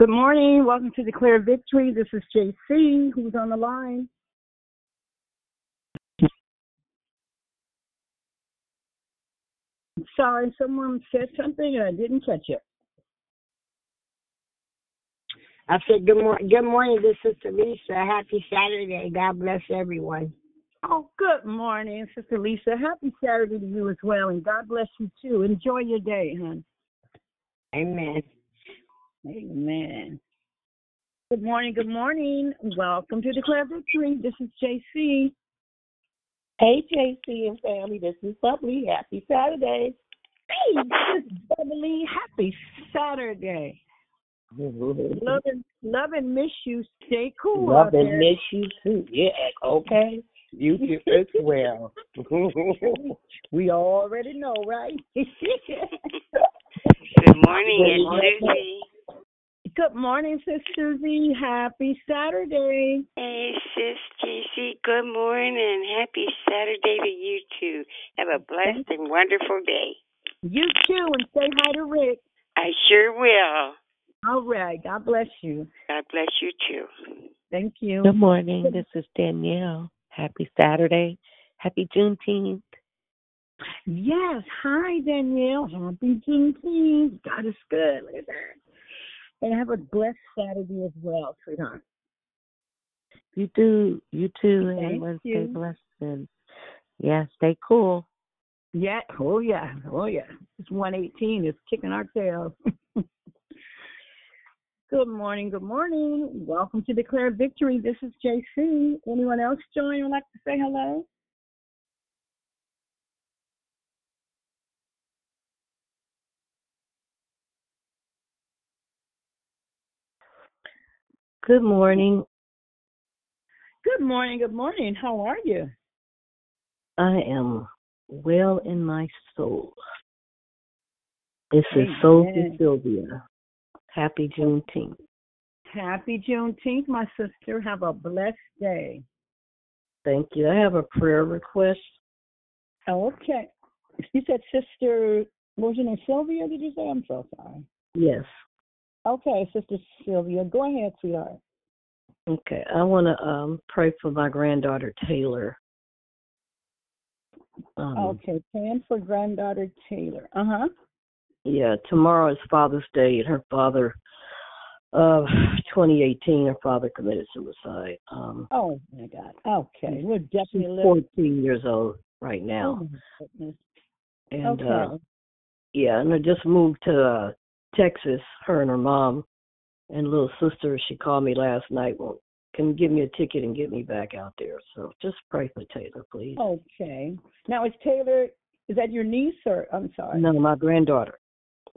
Good morning. Welcome to Declare Victory. This is JC. Who's on the line? Sorry, someone said something and I didn't catch it. I said good morning. Good morning, this is Teresa. Happy Saturday. God bless everyone. Oh, good morning, Sister Lisa. Happy Saturday to you as well, and God bless you too. Enjoy your day, hon. Amen. Amen. Good morning. Good morning. Welcome to Declare Victory. This is JC. Hey, JC and family. This is Bubbly. Happy Saturday. Hey, this is Beverly. Happy Saturday. Mm-hmm. Love and love and miss you. Stay cool. Love out and miss you too. Yeah, okay. You too as well. we already know, right? Good morning, Good morning. Susie. Good morning, Sis Susie. Happy Saturday. Hey, sis JC. Good morning. Happy Saturday to you too. Have a blessed and wonderful day. You too, and say hi to Rick. I sure will. All right. God bless you. God bless you too. Thank you. Good morning. This is Danielle. Happy Saturday. Happy Juneteenth. Yes. Hi, Danielle. Happy Juneteenth. God is good. Look at that. And have a blessed Saturday as well, sweetheart. You do. You too. Thank Everyone stay you. blessed and yeah, stay cool. Yeah. Oh, yeah. Oh, yeah. It's 118. It's kicking our tails. good morning. Good morning. Welcome to Declare Victory. This is JC. Anyone else join would like to say hello? Good morning. Good morning. Good morning. How are you? I am well in my soul. This is Sophie Sylvia. Happy Juneteenth. Happy Juneteenth, my sister. Have a blessed day. Thank you. I have a prayer request. Okay. You said sister, was your name? Sylvia, did you say? I'm so sorry. Yes. Okay, Sister Sylvia. Go ahead, sweetheart. Okay. I want to um pray for my granddaughter Taylor. Um, Okay, praying for granddaughter Taylor. Uh huh. Yeah, tomorrow is Father's Day, and her father, uh, 2018, her father committed suicide. Um, Oh my God. Okay, we're definitely living. 14 years old right Oh now, my goodness. and okay. uh, yeah, and I just moved to uh, Texas. Her and her mom and little sister. She called me last night. Well, can give me a ticket and get me back out there? So just pray for Taylor, please. Okay. Now is Taylor? Is that your niece or? I'm sorry. No, my granddaughter.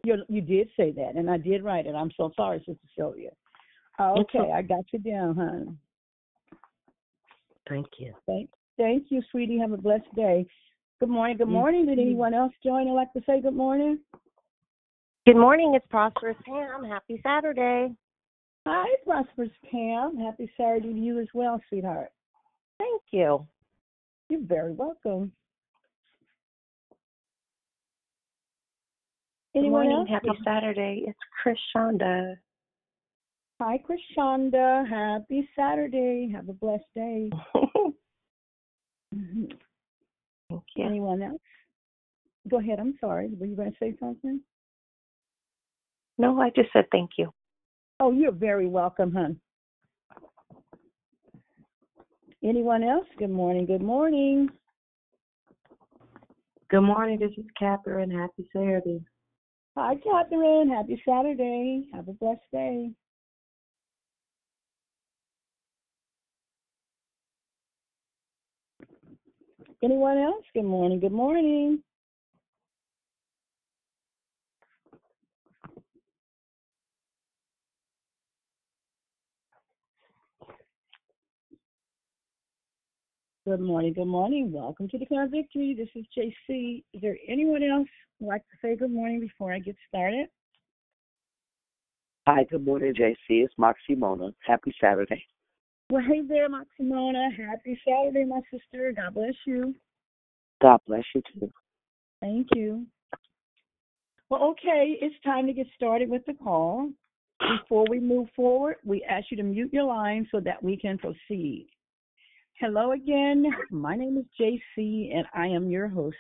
You you did say that, and I did write it. I'm so sorry, Sister Sylvia. Okay, o- I got you down, hon. Thank you. Thank, thank you, sweetie. Have a blessed day. Good morning. Good morning. Did anyone else join and like to say good morning? Good morning. It's Prosperous Pam. Happy Saturday. Hi, Prosperous Pam. Happy Saturday to you as well, sweetheart. Thank you. You're very welcome. Good morning. else? Happy Saturday. It's Chris Shonda. Hi, Krishanda. Happy Saturday. Have a blessed day. Mhm. Thank you. Anyone else? Go ahead. I'm sorry. Were you going to say something? No, I just said thank you. Oh, you're very welcome, hon. Anyone else? Good morning. Good morning. Good morning. This is Catherine. Happy Saturday. Hi, Catherine. Happy Saturday. Have a blessed day. Anyone else? Good morning. Good morning. Good morning. Good morning. Welcome to the Declare Victory. This is JC. Is there anyone else who'd like to say good morning before I get started? Hi, good morning, JC. It's Moxie Mona. Happy Saturday. Well, hey there, Moxie Mona. Happy Saturday, my sister. God bless you. God bless you too. Thank you. Well, okay, it's time to get started with the call. Before we move forward, we ask you to mute your line so that we can proceed. Hello again. My name is JC and I am your host.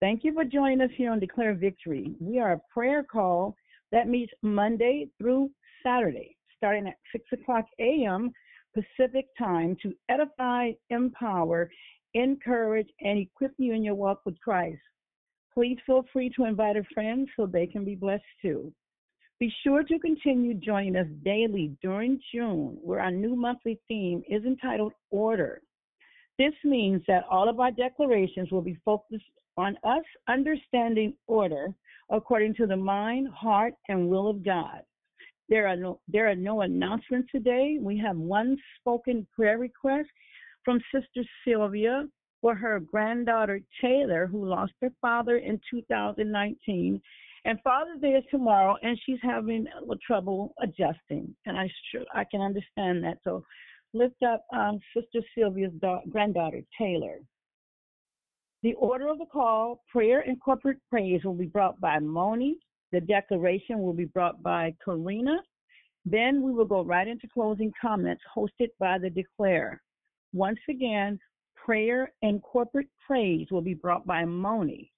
Thank you for joining us here on Declare Victory. We are a prayer call that meets Monday through Saturday, starting at 6 o'clock a.m. Pacific time to edify, empower, encourage, and equip you in your walk with Christ. Please feel free to invite a friend so they can be blessed too. Be sure to continue joining us daily during June, where our new monthly theme is entitled Order. This means that all of our declarations will be focused on us understanding order according to the mind, heart, and will of God. There are no there are no announcements today. We have one spoken prayer request from Sister Sylvia for her granddaughter Taylor, who lost her father in 2019. And Father's Day is tomorrow, and she's having a little trouble adjusting. And I sure I can understand that. So lift up um, Sister Sylvia's da- granddaughter Taylor. The order of the call, prayer and corporate praise will be brought by Moni. The declaration will be brought by Karina. Then we will go right into closing comments hosted by the declare. Once again, prayer and corporate praise will be brought by Moni.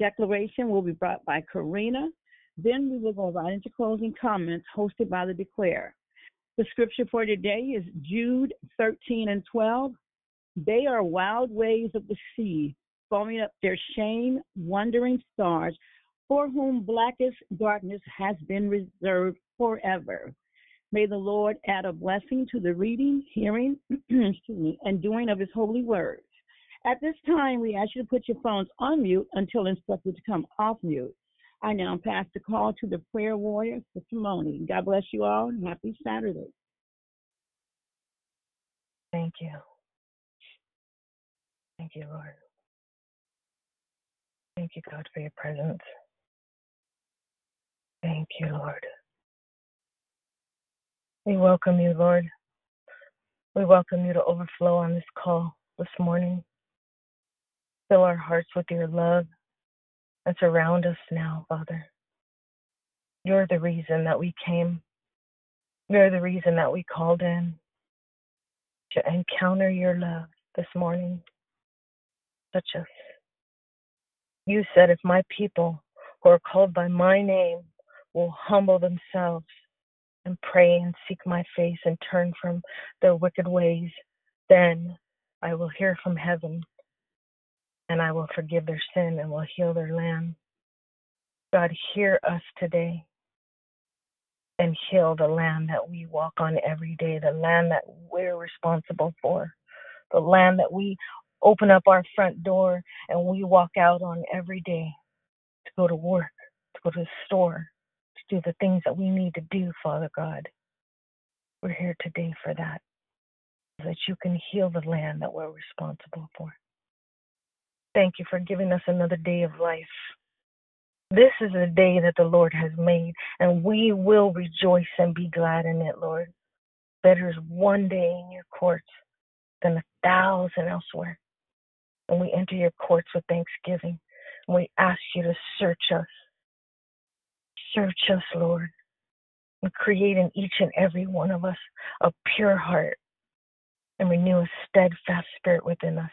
Declaration will be brought by Karina. Then we will go right into closing comments hosted by the declare. The scripture for today is Jude 13 and 12. They are wild waves of the sea, foaming up their shame, wandering stars, for whom blackest darkness has been reserved forever. May the Lord add a blessing to the reading, hearing, excuse me, and doing of his holy words. At this time, we ask you to put your phones on mute until instructed to come off mute. I now pass the call to the prayer warrior, Sister Moni. God bless you all and happy Saturday. Thank you. Thank you, Lord. Thank you, God, for your presence. Thank you, Lord. We welcome you, Lord. We welcome you to overflow on this call this morning. Fill our hearts with your love and surround us now, Father. You're the reason that we came. You're the reason that we called in to encounter your love this morning. Touch us. You said, if my people who are called by my name will humble themselves and pray and seek my face and turn from their wicked ways, then I will hear from heaven and I will forgive their sin and will heal their land. God, hear us today and heal the land that we walk on every day, the land that we're responsible for, the land that we open up our front door and we walk out on every day to go to work, to go to the store, to do the things that we need to do, Father God. We're here today for that, so that you can heal the land that we're responsible for. Thank you for giving us another day of life. This is a day that the Lord has made, and we will rejoice and be glad in it, Lord. Better is one day in your courts than a thousand elsewhere. And we enter your courts with thanksgiving. And we ask you to search us. Search us, Lord, and create in each and every one of us a pure heart and renew a steadfast spirit within us.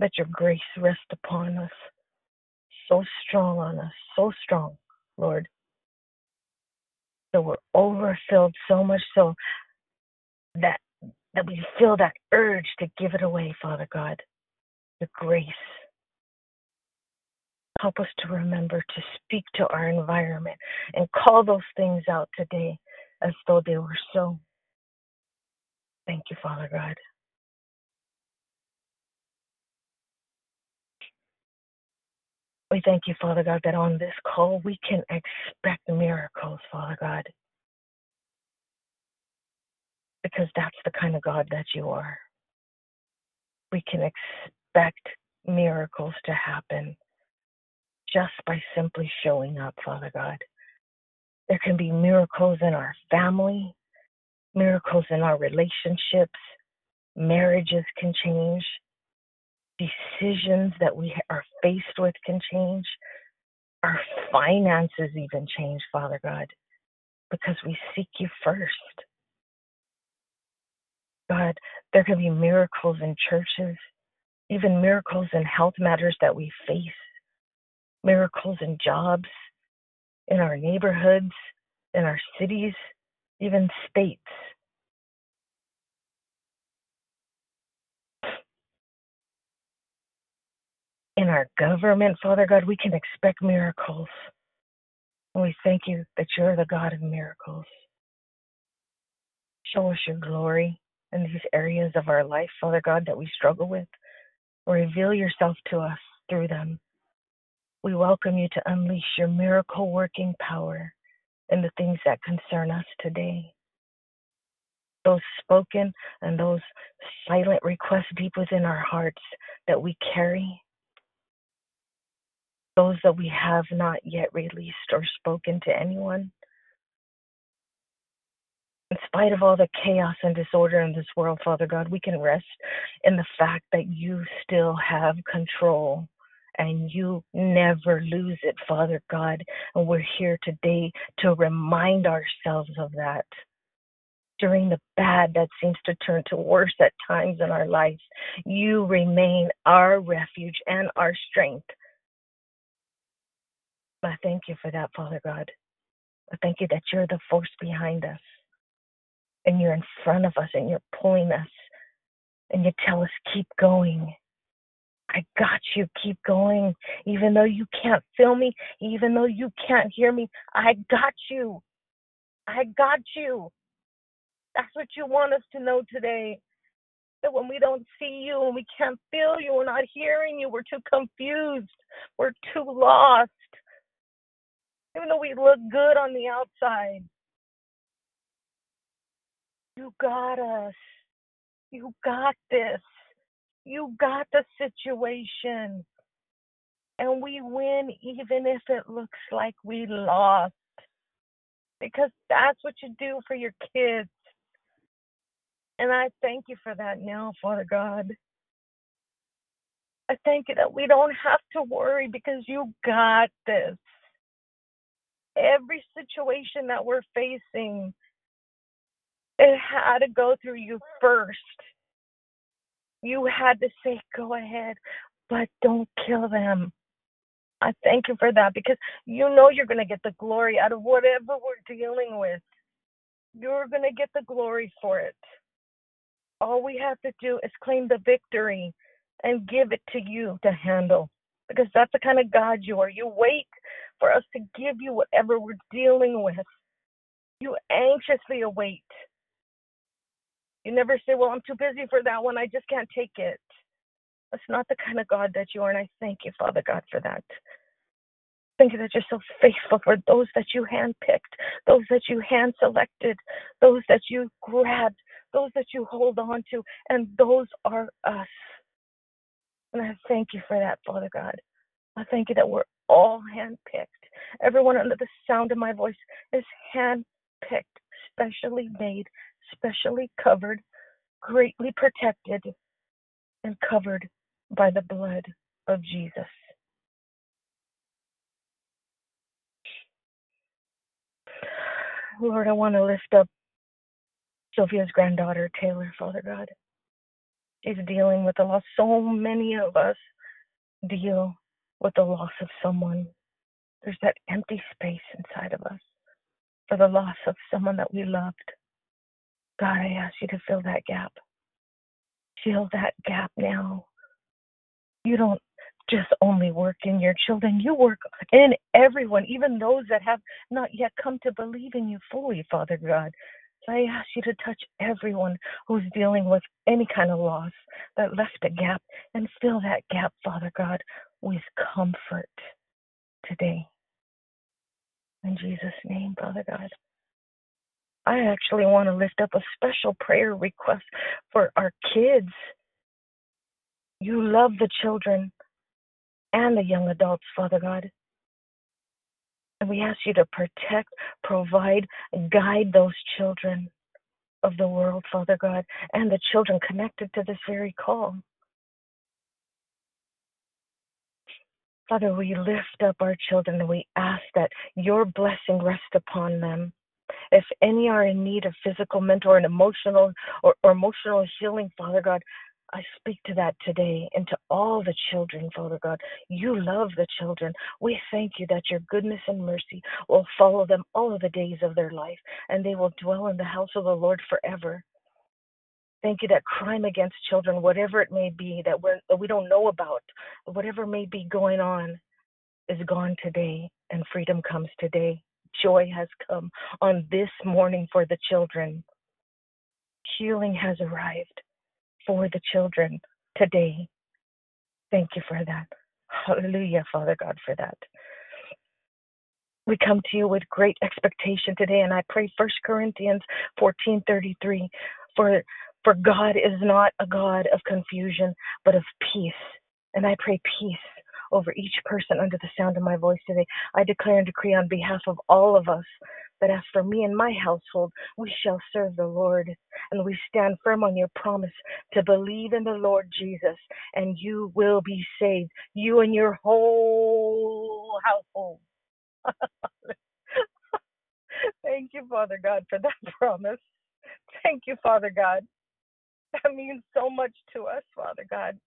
Let your grace rest upon us so strong on us, so strong, Lord. So we're overfilled so much so that that we feel that urge to give it away, Father God. The grace. Help us to remember to speak to our environment and call those things out today as though they were so. Thank you, Father God. We thank you, Father God, that on this call we can expect miracles, Father God. Because that's the kind of God that you are. We can expect miracles to happen just by simply showing up, Father God. There can be miracles in our family, miracles in our relationships, marriages can change, decisions that we are faced with can change. Our finances even change, Father God. because we seek you first. God, there can be miracles in churches, even miracles in health matters that we face, miracles in jobs, in our neighborhoods, in our cities, even states. In our government, Father God, we can expect miracles. And we thank you that you're the God of miracles. Show us your glory in these areas of our life, Father God, that we struggle with. Reveal yourself to us through them. We welcome you to unleash your miracle working power in the things that concern us today. Those spoken and those silent requests deep within our hearts that we carry, those that we have not yet released or spoken to anyone. In spite of all the chaos and disorder in this world, Father God, we can rest in the fact that you still have control and you never lose it, Father God. And we're here today to remind ourselves of that. During the bad that seems to turn to worse at times in our lives, you remain our refuge and our strength. I thank you for that, Father God. I thank you that you're the force behind us and you're in front of us and you're pulling us and you tell us, keep going. I got you. Keep going. Even though you can't feel me, even though you can't hear me, I got you. I got you. That's what you want us to know today. That when we don't see you and we can't feel you, we're not hearing you, we're too confused, we're too lost. Even though we look good on the outside, you got us. You got this. You got the situation. And we win even if it looks like we lost. Because that's what you do for your kids. And I thank you for that now, Father God. I thank you that we don't have to worry because you got this. Every situation that we're facing, it had to go through you first. You had to say, go ahead, but don't kill them. I thank you for that because you know you're going to get the glory out of whatever we're dealing with. You're going to get the glory for it. All we have to do is claim the victory and give it to you to handle because that's the kind of God you are. You wait for us to give you whatever we're dealing with. You anxiously await. You never say, Well, I'm too busy for that one. I just can't take it. That's not the kind of God that you are. And I thank you, Father God, for that. Thank you that you're so faithful for those that you handpicked, those that you hand selected, those that you grabbed, those that you hold on to, and those are us. And I thank you for that, Father God. I thank you that we're all handpicked. Everyone under the sound of my voice is handpicked, specially made, specially covered, greatly protected, and covered by the blood of Jesus. Lord, I want to lift up Sophia's granddaughter, Taylor, Father God. She's dealing with the loss. So many of us deal with the loss of someone. There's that empty space inside of us for the loss of someone that we loved. God, I ask you to fill that gap. Fill that gap now. You don't just only work in your children, you work in everyone, even those that have not yet come to believe in you fully, Father God. I ask you to touch everyone who's dealing with any kind of loss that left a gap and fill that gap, Father God, with comfort today. In Jesus' name, Father God. I actually want to lift up a special prayer request for our kids. You love the children and the young adults, Father God. And we ask you to protect, provide, guide those children of the world, Father God, and the children connected to this very call. Father, we lift up our children and we ask that your blessing rest upon them If any are in need of physical, mental, and emotional or, or emotional healing, Father God, I speak to that today and to all the children, Father God. You love the children. We thank you that your goodness and mercy will follow them all of the days of their life, and they will dwell in the house of the Lord forever. Thank you that crime against children, whatever it may be, that, we're, that we don't know about, whatever may be going on, is gone today, and freedom comes today. Joy has come on this morning for the children. Healing has arrived for the children today. Thank you for that. Hallelujah, Father God, for that. We come to you with great expectation today, and I pray 1 Corinthians 14:33 for for God is not a God of confusion, but of peace. And I pray peace over each person under the sound of my voice today. I declare and decree on behalf of all of us that as for me and my household, we shall serve the Lord. And we stand firm on your promise to believe in the Lord Jesus, and you will be saved, you and your whole household. Thank you, Father God, for that promise. Thank you, Father God. That means so much to us, Father God.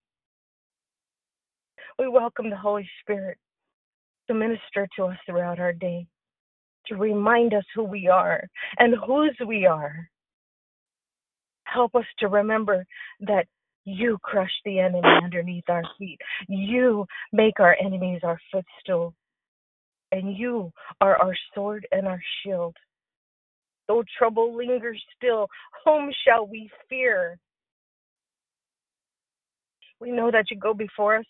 We welcome the Holy Spirit to minister to us throughout our day, to remind us who we are and whose we are. Help us to remember that you crush the enemy underneath our feet. You make our enemies our footstool. And you are our sword and our shield. Though trouble lingers still, whom shall we fear? We know that you go before us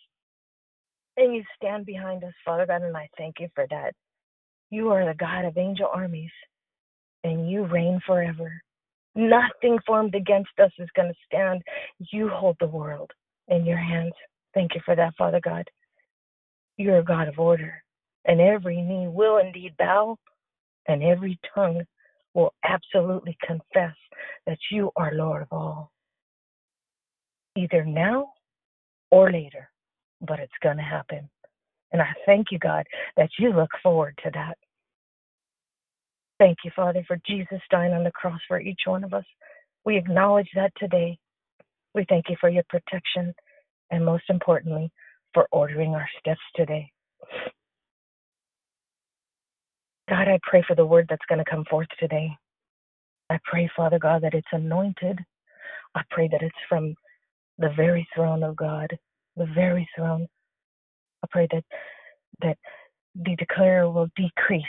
and you stand behind us, Father God, and I thank you for that. You are the God of angel armies, and you reign forever. Nothing formed against us is going to stand. You hold the world in your hands. Thank you for that, Father God. You're a God of order, and every knee will indeed bow, and every tongue will absolutely confess that you are Lord of all, either now or later but it's going to happen. And I thank you, God, that you look forward to that. Thank you, Father, for Jesus dying on the cross for each one of us. We acknowledge that today. We thank you for your protection and, most importantly, for ordering our steps today. God, I pray for the word that's going to come forth today. I pray, Father God, that it's anointed. I pray that it's from the very throne of God, the very throne I pray that that the declarer will decrease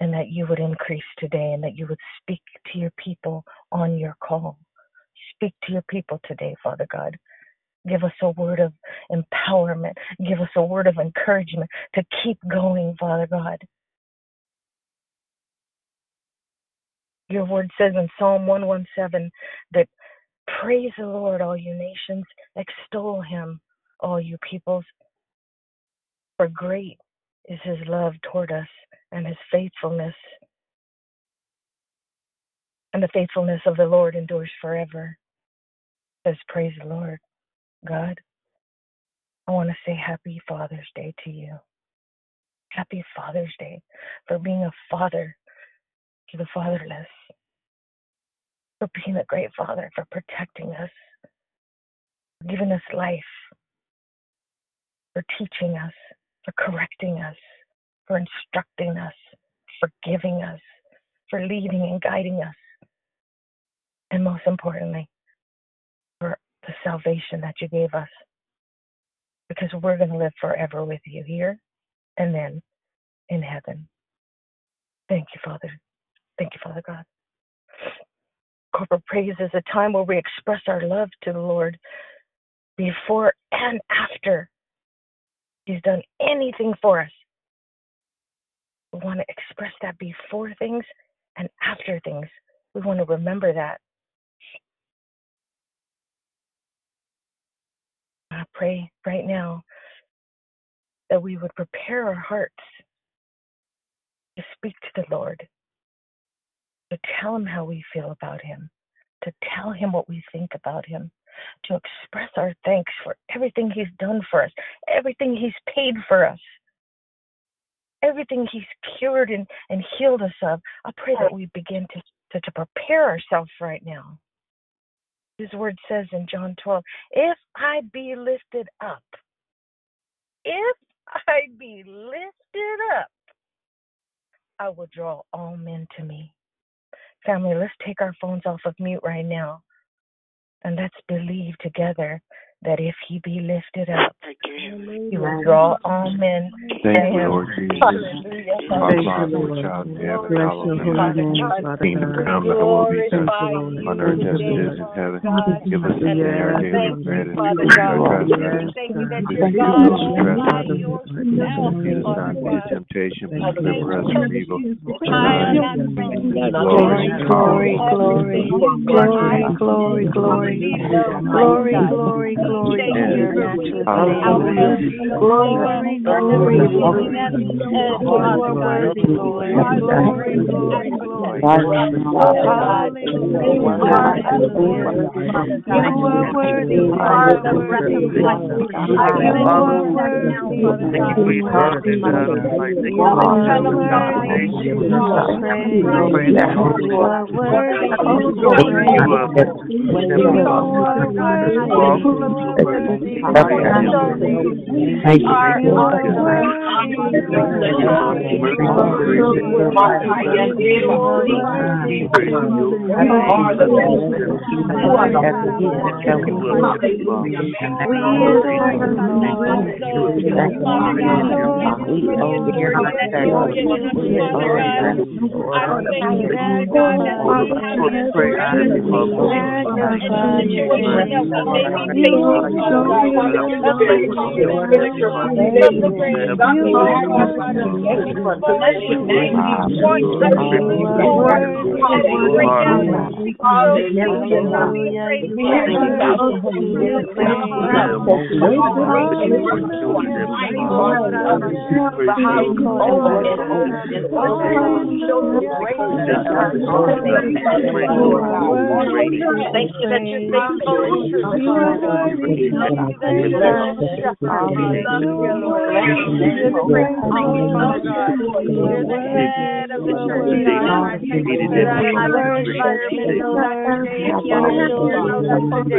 and that you would increase today and that you would speak to your people on your call. Speak to your people today, Father God. Give us a word of empowerment. Give us a word of encouragement to keep going, Father God. Your word says in Psalm 117 that praise the Lord, all you nations, extol him, all you peoples. For great is his love toward us and his faithfulness. And the faithfulness of the Lord endures forever. Says, Praise the Lord. God, I want to say happy Father's Day to you. Happy Father's Day for being a father to the fatherless, for being a great father, for protecting us, for giving us life, for teaching us, for correcting us, for instructing us, for giving us, for leading and guiding us, and most importantly, for the salvation that you gave us. Because we're going to live forever with you here and then in heaven. Thank you, Father. Thank you, Father God. Corporate praise is a time where we express our love to the Lord before and after He's done anything for us. We want to express that before things and after things. We want to remember that. I pray right now that we would prepare our hearts to speak to the Lord, to tell Him how we feel about Him, to tell Him what we think about Him, to express our thanks for everything He's done for us, everything He's paid for us. everything He's cured and, and healed us of. I pray that we begin to, to, to prepare ourselves right now. His word says in John 12, if I be lifted up, if I be lifted up, I will draw all men to me. Family, let's take our phones off of mute right now. And let's believe together that if he be lifted up, he will draw all men Thank to you, him. Lord Jesus. Hallelujah. Our Father, which art in heaven, hallowed be thy name. Kingdom come, thy will be done on earth as it is in heaven. Give us this day our daily bread and forgive our trespasses. Forgive us our trespasses. Lead us not into temptation, but deliver us from evil. For thine is the kingdom, the glory, and the power. Glory, glory, glory, glory, glory, glory, glory, glory to your matchless Hallelujah. name. Glory, glory, glory. You are worthy, Lord. Glory, glory, glory. Hallelujah. Hallelujah. You are worthy, you are worthy. You are worthy. Thank you for your love and uh, like, thank you You for are your worthy Thank to you. be praised. You are worthy to be You praised. uh, step You up. are worthy. You are You are. You are worthy. Thank you. You. Are worthy. Mercy and. You are worthy. Praise you. Thank you, Lord. We adore you, Lord. You. We magnify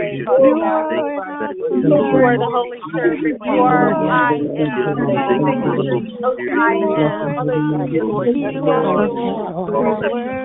you. We magnify your. You are the Holy Spirit. You are I Oh, thank you,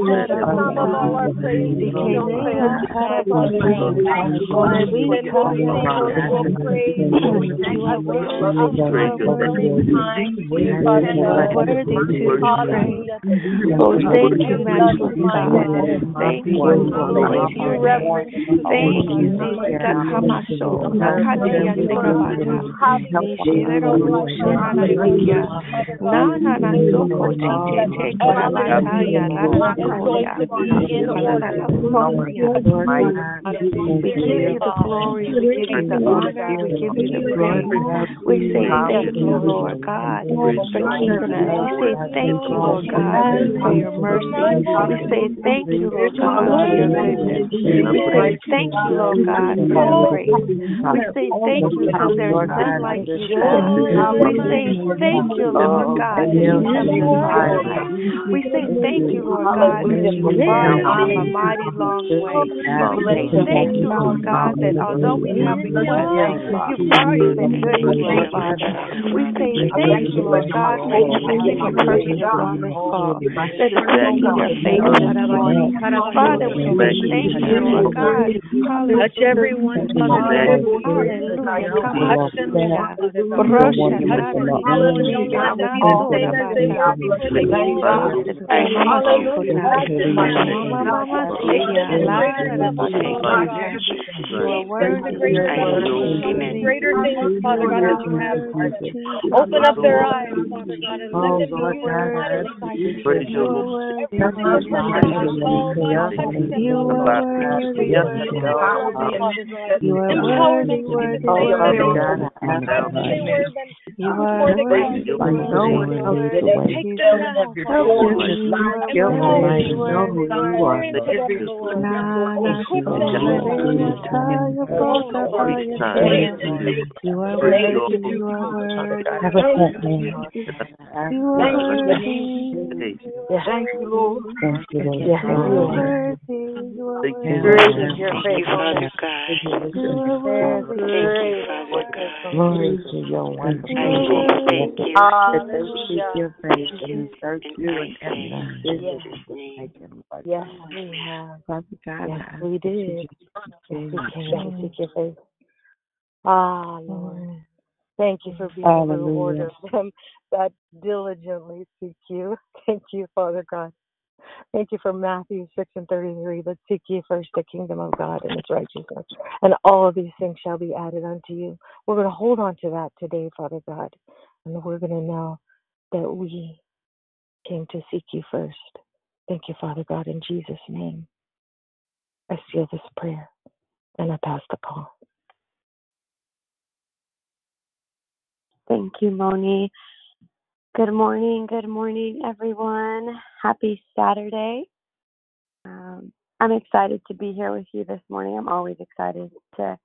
glory to your name. Thank you, Nishitakamasho, Nakadia Sekamata, Nishirero Shenanakia, Nana Soko Tite Tekorabaya, Nana Koya, We give you the glory, we give you the honor, we give you the praise. We say thank you, Lord God, for keeping us. We say thank you, Lord God, for your mercy. We say thank you, Lord God, for your goodness. We say thank you, Lord God, for your grace. We say thank you because there's none like you, God. We say thank you, Lord God, that you kept us alive. We say thank you, Lord God, that you are come a mighty long way. Thank you, Lord God, that although we have requests, you've already been good to us, Father. We say thank you, Lord God, for everything purchased on this call. Let us look to your morning. Father, we say thank you, Lord God. Touch everyone, Father. Hallelujah. Touch them, Hallelujah. Lord. Greater things, Father God, that you have for them. Open up their eyes, Father God, and let them know where you're at inside of them. Praise your Lord. You are worthy, you are worthy, you are. You You are worthy, No one else Take them now. Help us, you are. You are worthy, you are worthy. Have a pet name. You are worthy. Thank you, Lord. Thank you, Lord. You are worthy, you are Thank you. worthy. Thank you, Father God. You are worthy. Thank you, Father God. Glory to your wonderful I name. say thank you. That they seek your face and search And you I and say, everything. in Jesus' name. Yes, we have. Father God, Yes, I we ask that you did. just Yes, continue we to came to seek your face. Ah, Lord. Thank you for being the Hallelujah. reward of them that diligently seek you. Thank you, Father God. Thank you for Matthew 6 and 33 that seek ye first the kingdom of God and its righteousness, and all of these things shall be added unto you. We're going to hold on to that today, Father God, and we're going to know that we came to seek you first. Thank you, Father God, in Jesus' name. I seal this prayer and I pass the call. Thank you, Moni. Good morning, good morning, everyone. Happy Saturday. Um, I'm excited to be here with you this morning. I'm always excited to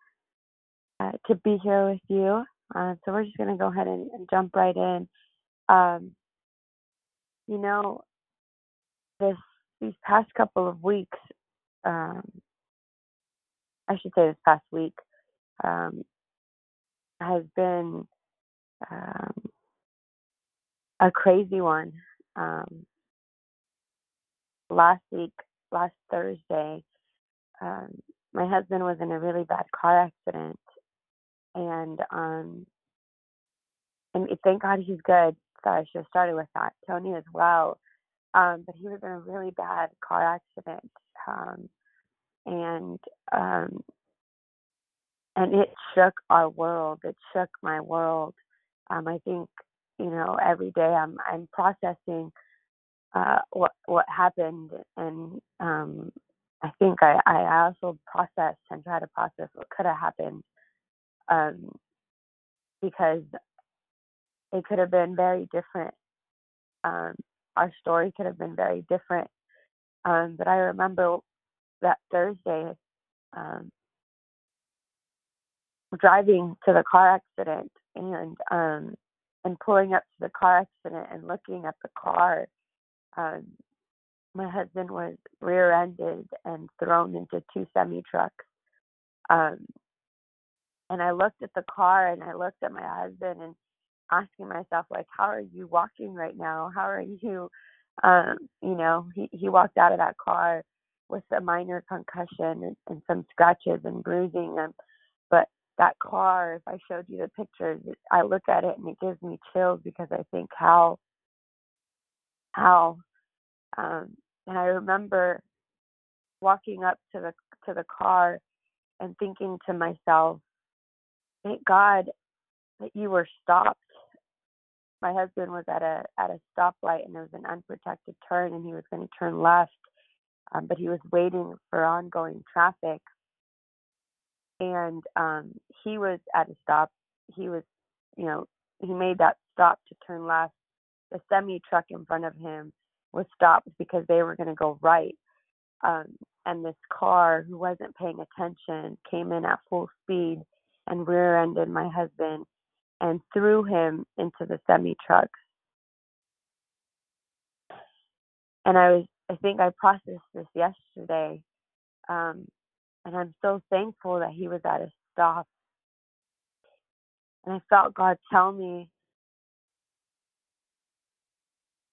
uh, to be here with you. Uh, so we're just going to go ahead and, and jump right in. Um, you know, this these past couple of weeks, um, I should say this past week, um, has been um, a crazy one. Um, last week, last Thursday, um, my husband was in a really bad car accident, and um, and thank God he's good. So I should have started with that. Tony as well, um, but he was in a really bad car accident, um, and um, and it shook our world. It shook my world. Um, I think you know every day I'm I'm processing uh, what what happened, and um, I think I, I also process and try to process what could have happened um, because it could have been very different. Um, our story could have been very different. Um, but I remember that Thursday um, driving to the car accident and um, and pulling up to the car accident and looking at the car. Um, my husband was rear-ended and thrown into two semi trucks. Um, and I looked at the car and I looked at my husband and asking myself like, how are you walking right now? How are you? Um, you know, he he walked out of that car with a minor concussion and, and some scratches and bruising. Um, but that car, if I showed you the pictures, I look at it and it gives me chills because I think how how um, and I remember walking up to the to the car and thinking to myself, thank God that you were stopped. My husband was at a at a stoplight and there was an unprotected turn and he was going to turn left, um, but he was waiting for ongoing traffic. And um, he was at a stop. He was, you know, he made that stop to turn left. The semi truck in front of him was stopped because they were going to go right. Um, and this car, who wasn't paying attention, came in at full speed and rear ended my husband and threw him into the semi truck. And I was I think I processed this yesterday. Um, and I'm so thankful that he was at a stop. And I felt God tell me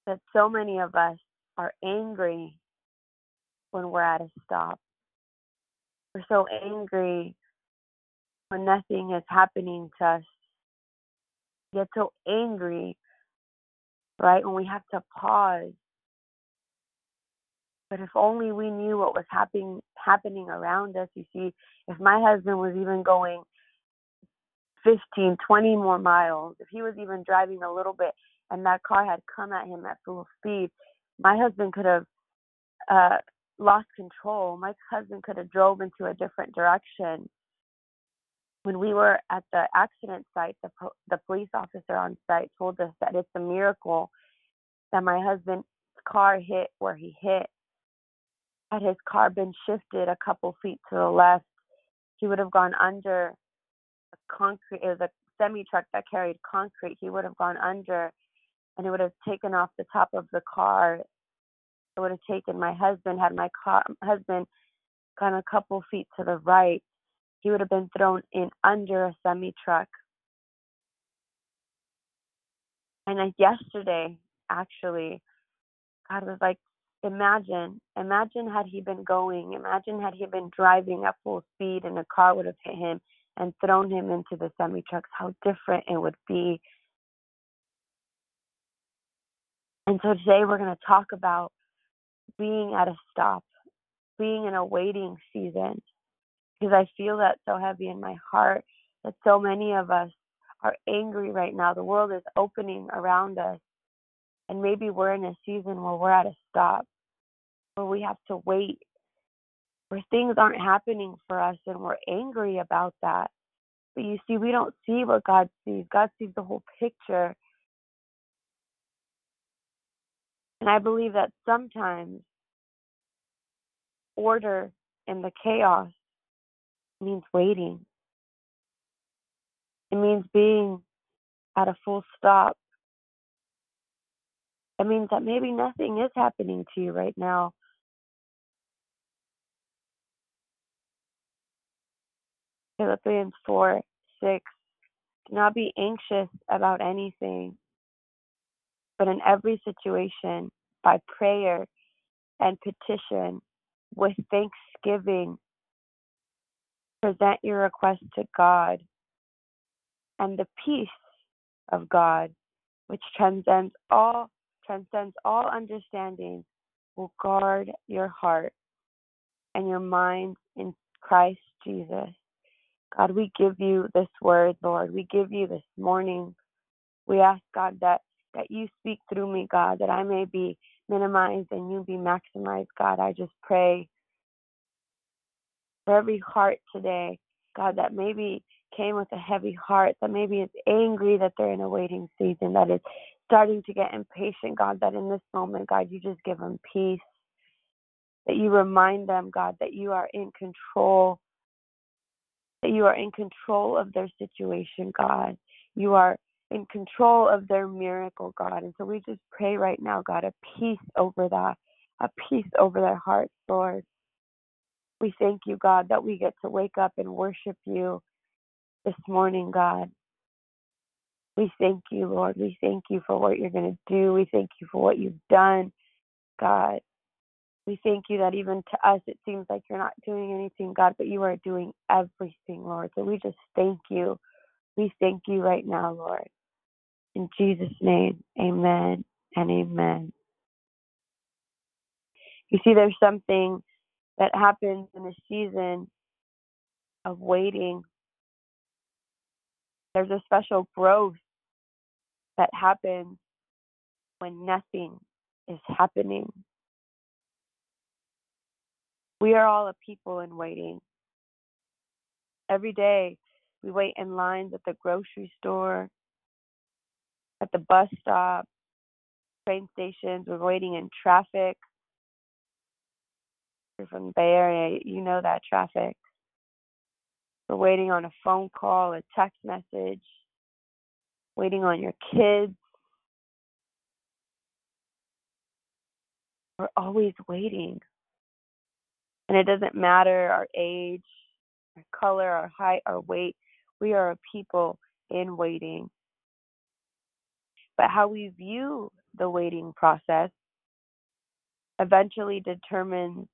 that so many of us are angry when we're at a stop. We're so angry when nothing is happening to us. We get so angry, right, when we have to pause. But if only we knew what was happening happening around us. You see, if my husband was even going 15, 20 more miles, if he was even driving a little bit and that car had come at him at full speed, my husband could have uh, lost control. My husband could have drove into a different direction. When we were at the accident site, the po- the police officer on site told us that it's a miracle that my husband's car hit where he hit. Had his car been shifted a couple feet to the left, he would have gone under a concrete. It was a semi truck that carried concrete. He would have gone under, and it would have taken off the top of the car it would have taken my husband had my car, husband gone a couple feet to the right he would have been thrown in under a semi truck and yesterday actually god was like imagine imagine had he been going imagine had he been driving at full speed and a car would have hit him and thrown him into the semi trucks how different it would be and so today we're going to talk about being at a stop, being in a waiting season, because I feel that so heavy in my heart that so many of us are angry right now. The world is opening around us, and maybe we're in a season where we're at a stop, where we have to wait, where things aren't happening for us, and we're angry about that. But you see, we don't see what God sees. God sees the whole picture. And I believe that sometimes order in the chaos means waiting. It means being at a full stop. It means that maybe nothing is happening to you right now. Philippians 4 6. Do not be anxious about anything, but in every situation, by prayer and petition, with thanksgiving, present your request to God, and the peace of God, which transcends all transcends all understanding, will guard your heart and your mind in Christ Jesus. God, we give you this word, Lord. We give you this morning. We ask God that that you speak through me, God, that I may be minimized and you be maximized, God. I just pray for every heart today, God, that maybe came with a heavy heart, that maybe is angry that they're in a waiting season, that is starting to get impatient, God, that in this moment, God, you just give them peace, that you remind them, God, that you are in control, that you are in control of their situation, God. You are in control of their miracle, God. And so we just pray right now, God, a peace over that, a peace over their hearts, Lord. We thank you, God, that we get to wake up and worship you this morning, God. We thank you, Lord. We thank you for what you're going to do. We thank you for what you've done, God. We thank you that even to us it seems like you're not doing anything, God, but you are doing everything, Lord. So we just thank you. We thank you right now, Lord. In Jesus' name, amen and amen. You see, there's something that happens in a season of waiting. There's a special growth that happens when nothing is happening. We are all a people in waiting. Every day we wait in lines at the grocery store, at the bus stop, train stations, we're waiting in traffic. You're from the Bay Area, you know that traffic. We're waiting on a phone call, a text message, waiting on your kids. We're always waiting. And it doesn't matter our age, our color, our height, our weight. We are a people in waiting. But how we view the waiting process eventually determines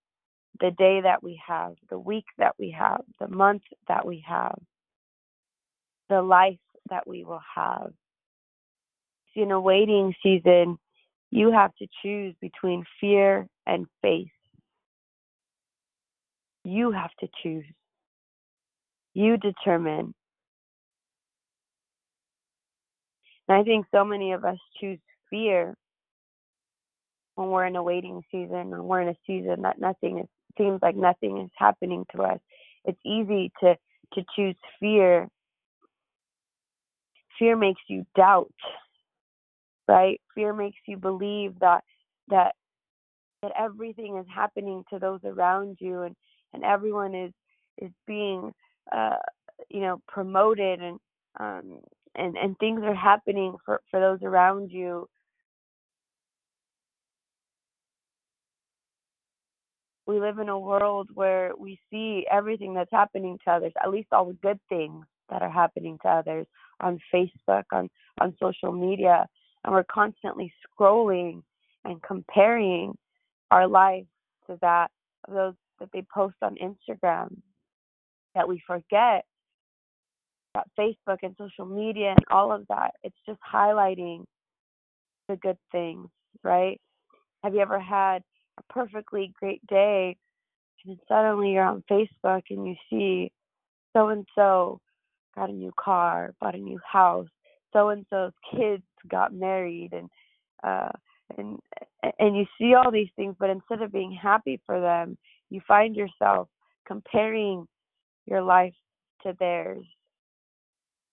the day that we have, the week that we have, the month that we have, the life that we will have. In a waiting season, you have to choose between fear and faith. You have to choose. You determine. And I think so many of us choose fear when we're in a waiting season or we're in a season that nothing is seems like nothing is happening to us. It's easy to to choose fear. Fear makes you doubt, right? Fear makes you believe that that that everything is happening to those around you and and everyone is is being uh you know promoted and um and and things are happening for for those around you. We live in a world where we see everything that's happening to others, at least all the good things that are happening to others on Facebook, on, on social media, and we're constantly scrolling and comparing our life to that of those that they post on Instagram. That we forget that Facebook and social media and all of that, it's just highlighting the good things, right? Have you ever had a perfectly great day and then suddenly you're on Facebook and you see so and so got a new car, bought a new house, so and so's kids got married and uh and and you see all these things but instead of being happy for them, you find yourself comparing your life to theirs.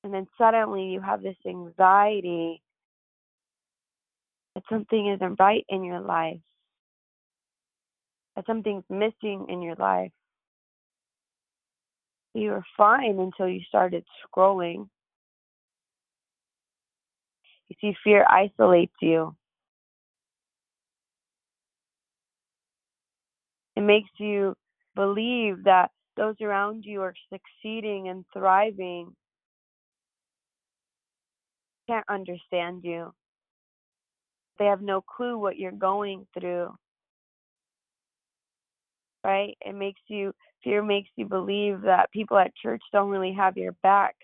And then suddenly you have this anxiety that something isn't right in your life that something's missing in your life. You were fine until you started scrolling. You see, fear isolates you. It makes you believe that those around you are succeeding and thriving. Can't understand you. They have no clue what you're going through right? It makes you fear makes you believe that people at church don't really have your back.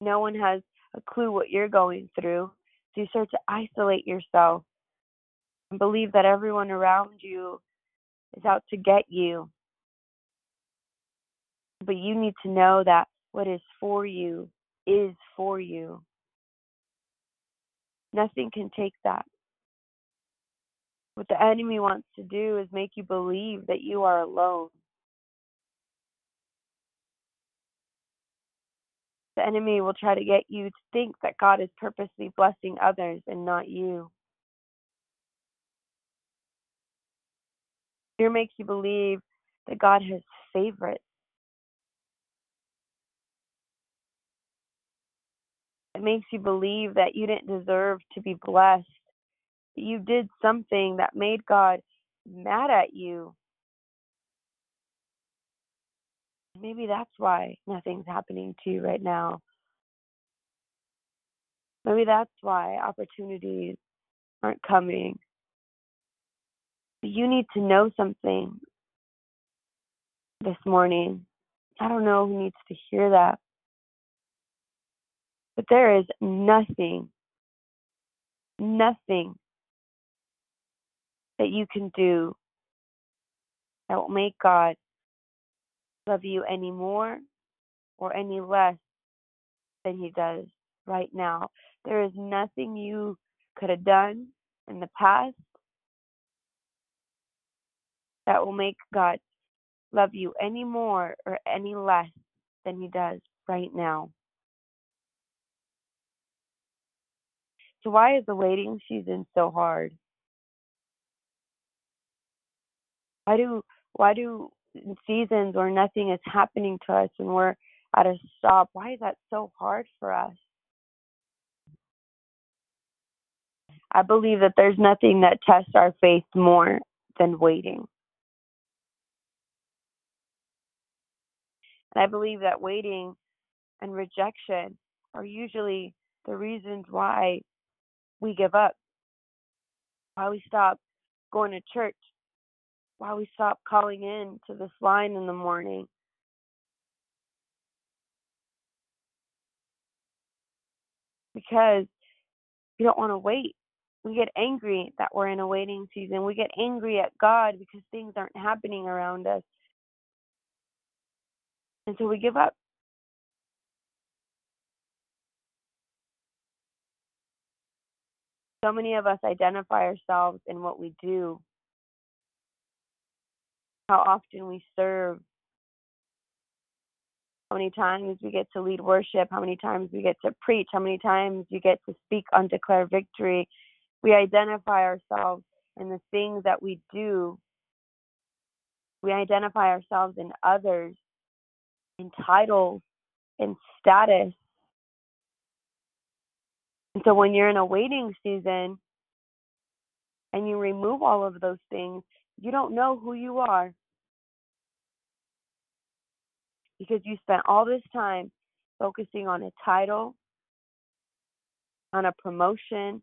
No one has a clue what you're going through. So you start to isolate yourself and believe that everyone around you is out to get you. But you need to know that what is for you is for you. Nothing can take that. What the enemy wants to do is make you believe that you are alone. The enemy will try to get you to think that God is purposely blessing others and not you. Fear makes you believe that God has favorites. It makes you believe that you didn't deserve to be blessed you did something that made God mad at you. Maybe that's why nothing's happening to you right now. Maybe that's why opportunities aren't coming. You need to know something this morning. I don't know who needs to hear that. But there is nothing, nothing that you can do that will make God love you any more or any less than He does right now. There is nothing you could have done in the past that will make God love you any more or any less than He does right now. So, why is the waiting season so hard? Why do why do seasons where nothing is happening to us and we're at a stop? Why is that so hard for us? I believe that there's nothing that tests our faith more than waiting. And I believe that waiting and rejection are usually the reasons why we give up, why we stop going to church, why we stop calling in to this line in the morning. Because we don't want to wait. We get angry that we're in a waiting season. We get angry at God because things aren't happening around us. So we give up. So many of us identify ourselves in what we do, how often we serve, how many times we get to lead worship, how many times we get to preach, how many times you get to speak on declare victory. We identify ourselves in the things that we do. We identify ourselves in others, in titles, in status. And so when you're in a waiting season and you remove all of those things, you don't know who you are because you spent all this time focusing on a title, on a promotion,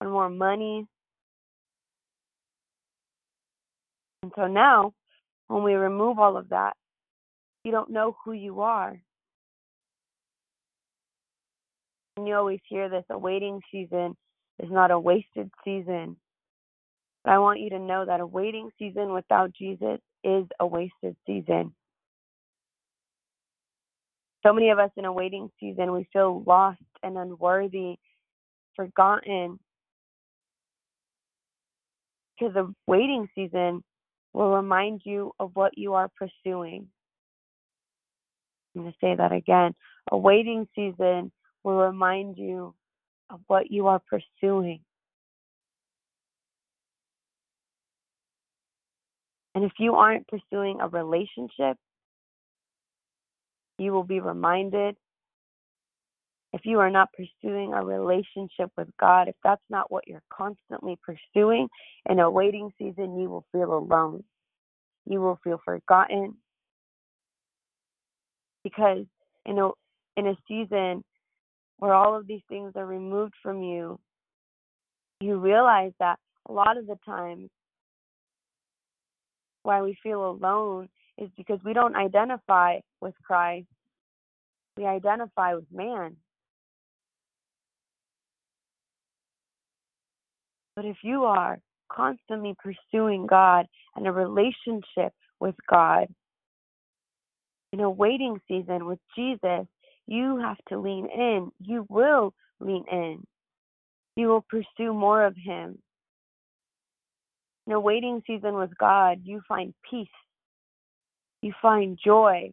on more money. And so now, when we remove all of that, you don't know who you are. And you always hear this a waiting season is not a wasted season. But I want you to know that a waiting season without Jesus is a wasted season. So many of us in a waiting season, we feel lost and unworthy, forgotten. Because the waiting season will remind you of what you are pursuing. I'm going to say that again. A waiting season will remind you of what you are pursuing. And if you aren't pursuing a relationship, you will be reminded. If you are not pursuing a relationship with God, if that's not what you're constantly pursuing in a waiting season, you will feel alone. You will feel forgotten. Because in a in a season where all of these things are removed from you, you realize that a lot of the times why we feel alone is because we don't identify with Christ. We identify with man. But if you are constantly pursuing God and a relationship with God, in a waiting season with Jesus, you have to lean in. You will lean in. You will pursue more of Him. In a waiting season with God, you find peace. You find joy.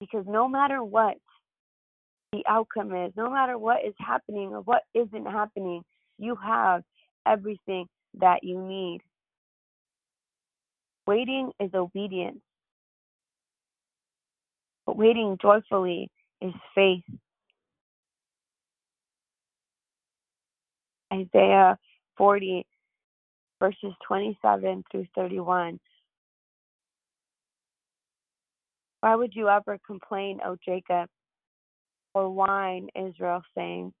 Because no matter what the outcome is, no matter what is happening or what isn't happening, you have everything that you need. Waiting is obedience. But waiting joyfully is faith. Isaiah 40, verses 27 through 31. Why would you ever complain, O Jacob, or whine, Israel, saying,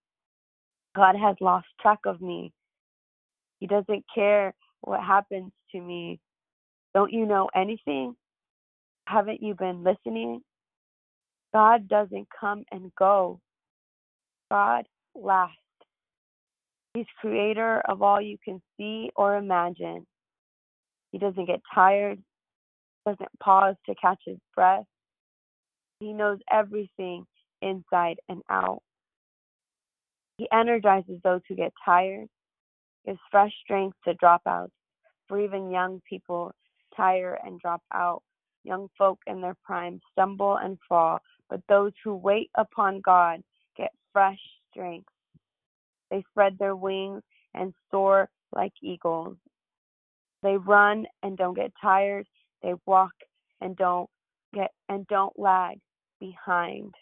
God has lost track of me? He doesn't care what happens to me. Don't you know anything? Haven't you been listening? God doesn't come and go. God lasts. He's creator of all you can see or imagine. He doesn't get tired, doesn't pause to catch his breath. He knows everything inside and out. He energizes those who get tired, gives fresh strength to dropouts. For even young people tire and drop out. Young folk in their prime stumble and fall, but those who wait upon God get fresh strength. They spread their wings and soar like eagles. They run and don't get tired. They walk and don't get and don't lag behind.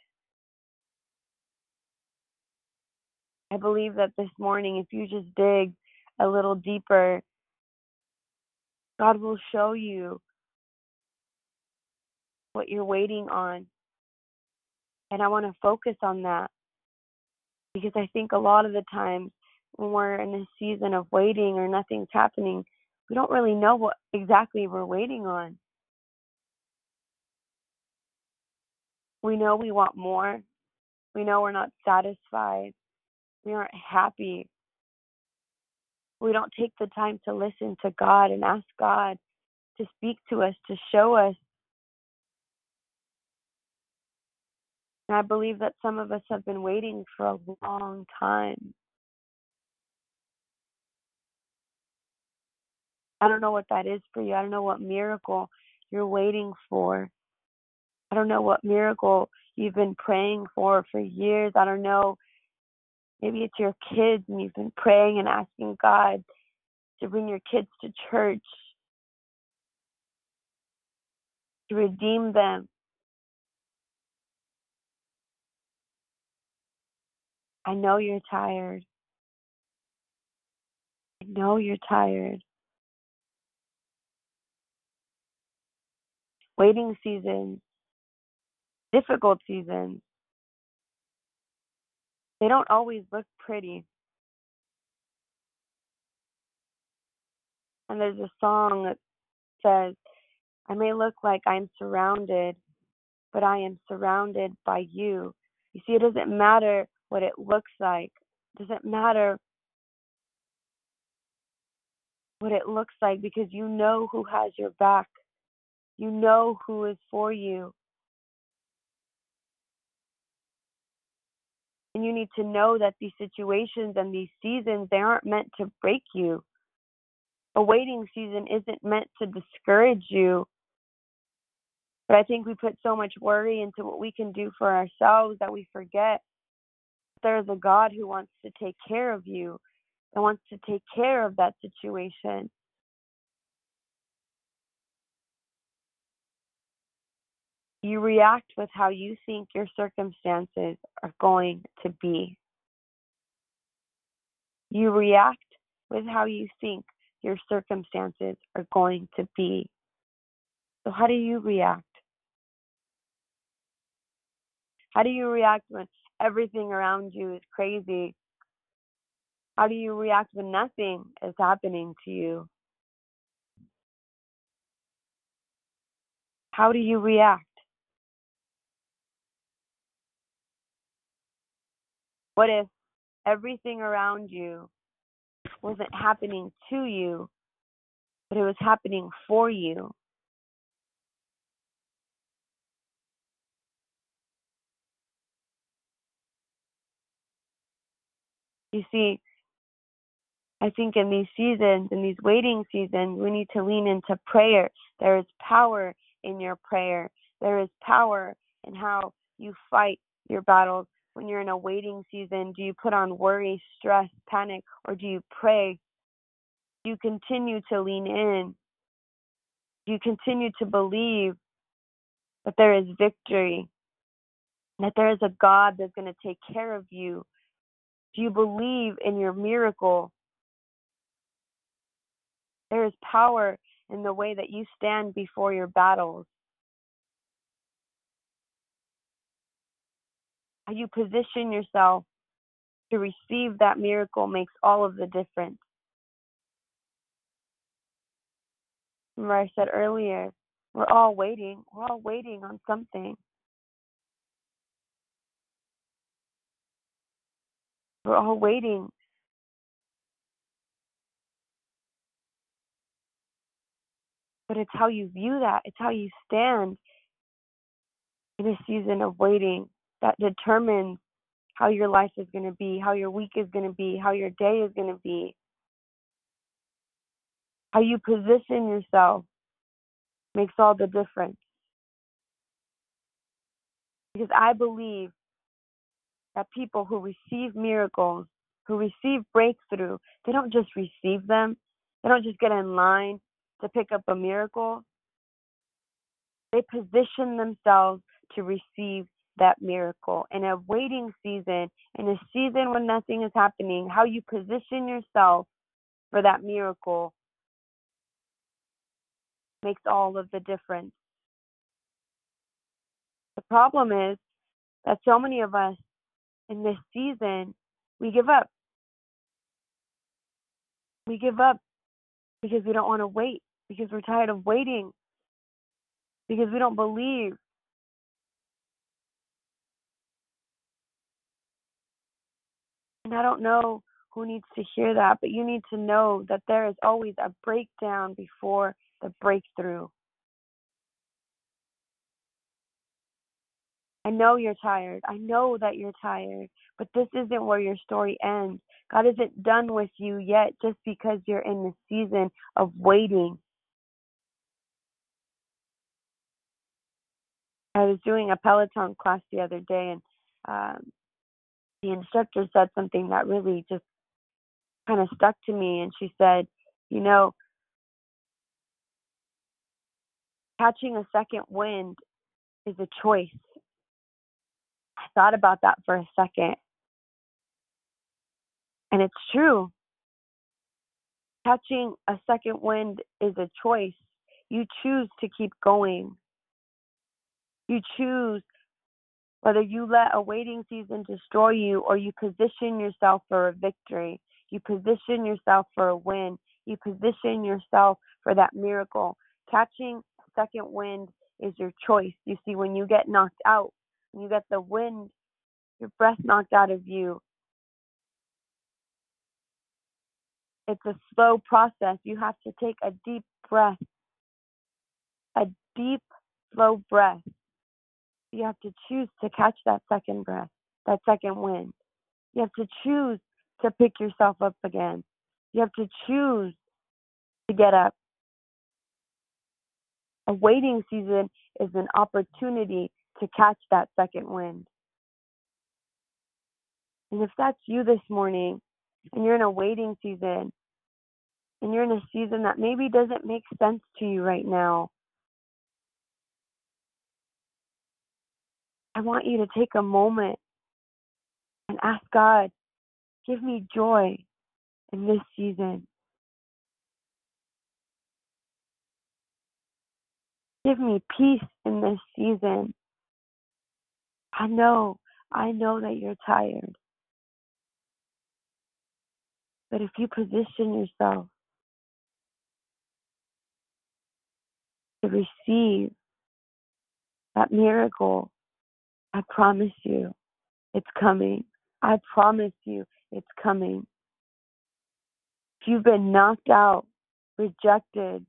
I believe that this morning, if you just dig a little deeper, God will show you what you're waiting on. And I want to focus on that because I think a lot of the times when we're in a season of waiting or nothing's happening, we don't really know what exactly we're waiting on. We know we want more. We know we're not satisfied. We aren't happy. We don't take the time to listen to God and ask God to speak to us, to show us. And I believe that some of us have been waiting for a long time. I don't know what that is for you. I don't know what miracle you're waiting for. I don't know what miracle you've been praying for for years. I don't know. Maybe it's your kids and you've been praying and asking God to bring your kids to church, to redeem them. I know you're tired. I know you're tired. Waiting seasons, difficult seasons, they don't always look pretty. And there's a song that says, I may look like I'm surrounded, but I am surrounded by you. You see, it doesn't matter what it looks like, doesn't matter what it looks like because you know who has your back, you know who is for you. And you need to know that these situations and these seasons, they aren't meant to break you. A waiting season isn't meant to discourage you. But I think we put so much worry into what we can do for ourselves that we forget there's a God who wants to take care of you and wants to take care of that situation. You react with how you think your circumstances are going to be. You react with how you think your circumstances are going to be. So, how do you react? How do you react when everything around you is crazy? How do you react when nothing is happening to you? How do you react? What if everything around you wasn't happening to you, but it was happening for you? You see, I think in these seasons, in these waiting seasons, we need to lean into prayer. There is power in your prayer. There is power in how you fight your battles when you're in a waiting season? Do you put on worry, stress, panic, or do you pray? Do you continue to lean in? Do you continue to believe that there is victory? That there is a God that's going to take care of you? Do you believe in your miracle? There is power in the way that you stand before your battles. how you position yourself to receive that miracle makes all of the difference. Remember, I said earlier, we're all waiting. We're all waiting on something. We're all waiting. But it's how you view that, it's how you stand in a season of waiting that determines how your life is going to be, how your week is going to be, how your day is going to be. How you position yourself makes all the difference. Because I believe that people who receive miracles, who receive breakthrough, they don't just receive them, they don't just get in line to pick up a miracle. They position themselves to receive that miracle. In a waiting season, in a season when nothing is happening, how you position yourself for that miracle makes all of the difference. The problem is that so many of us in this season, we give up. We give up because we don't want to wait, because we're tired of waiting, because we don't believe. And I don't know who needs to hear that, but you need to know that there is always a breakdown before the breakthrough. I know you're tired. I know that you're tired, but this isn't where your story ends. God isn't done with you yet just because you're in the season of waiting. I was doing a Peloton class the other day, and um, the instructor said something that really just kind of stuck to me. And she said, You know, catching a second wind is a choice. Thought about that for a second. And it's true. Catching a second wind is a choice. You choose to keep going. You choose whether you let a waiting season destroy you or you position yourself for a victory. You position yourself for a win. You position yourself for that miracle. Catching second wind is your choice. You see, when you get knocked out, you get the wind, your breath knocked out of you, it's a slow process. You have to take a deep breath, a deep, slow breath. You have to choose to catch that second breath, that second wind. You have to choose to pick yourself up again. You have to choose to get up. A waiting season is an opportunity to catch that second wind. And if that's you this morning and you're in a waiting season and you're in a season that maybe doesn't make sense to you right now, I want you to take a moment and ask God, give me joy in this season. Give me peace in this season. I know, I know that you're tired. But if you position yourself to receive that miracle, I promise you it's coming. I promise you it's coming. If you've been knocked out, rejected,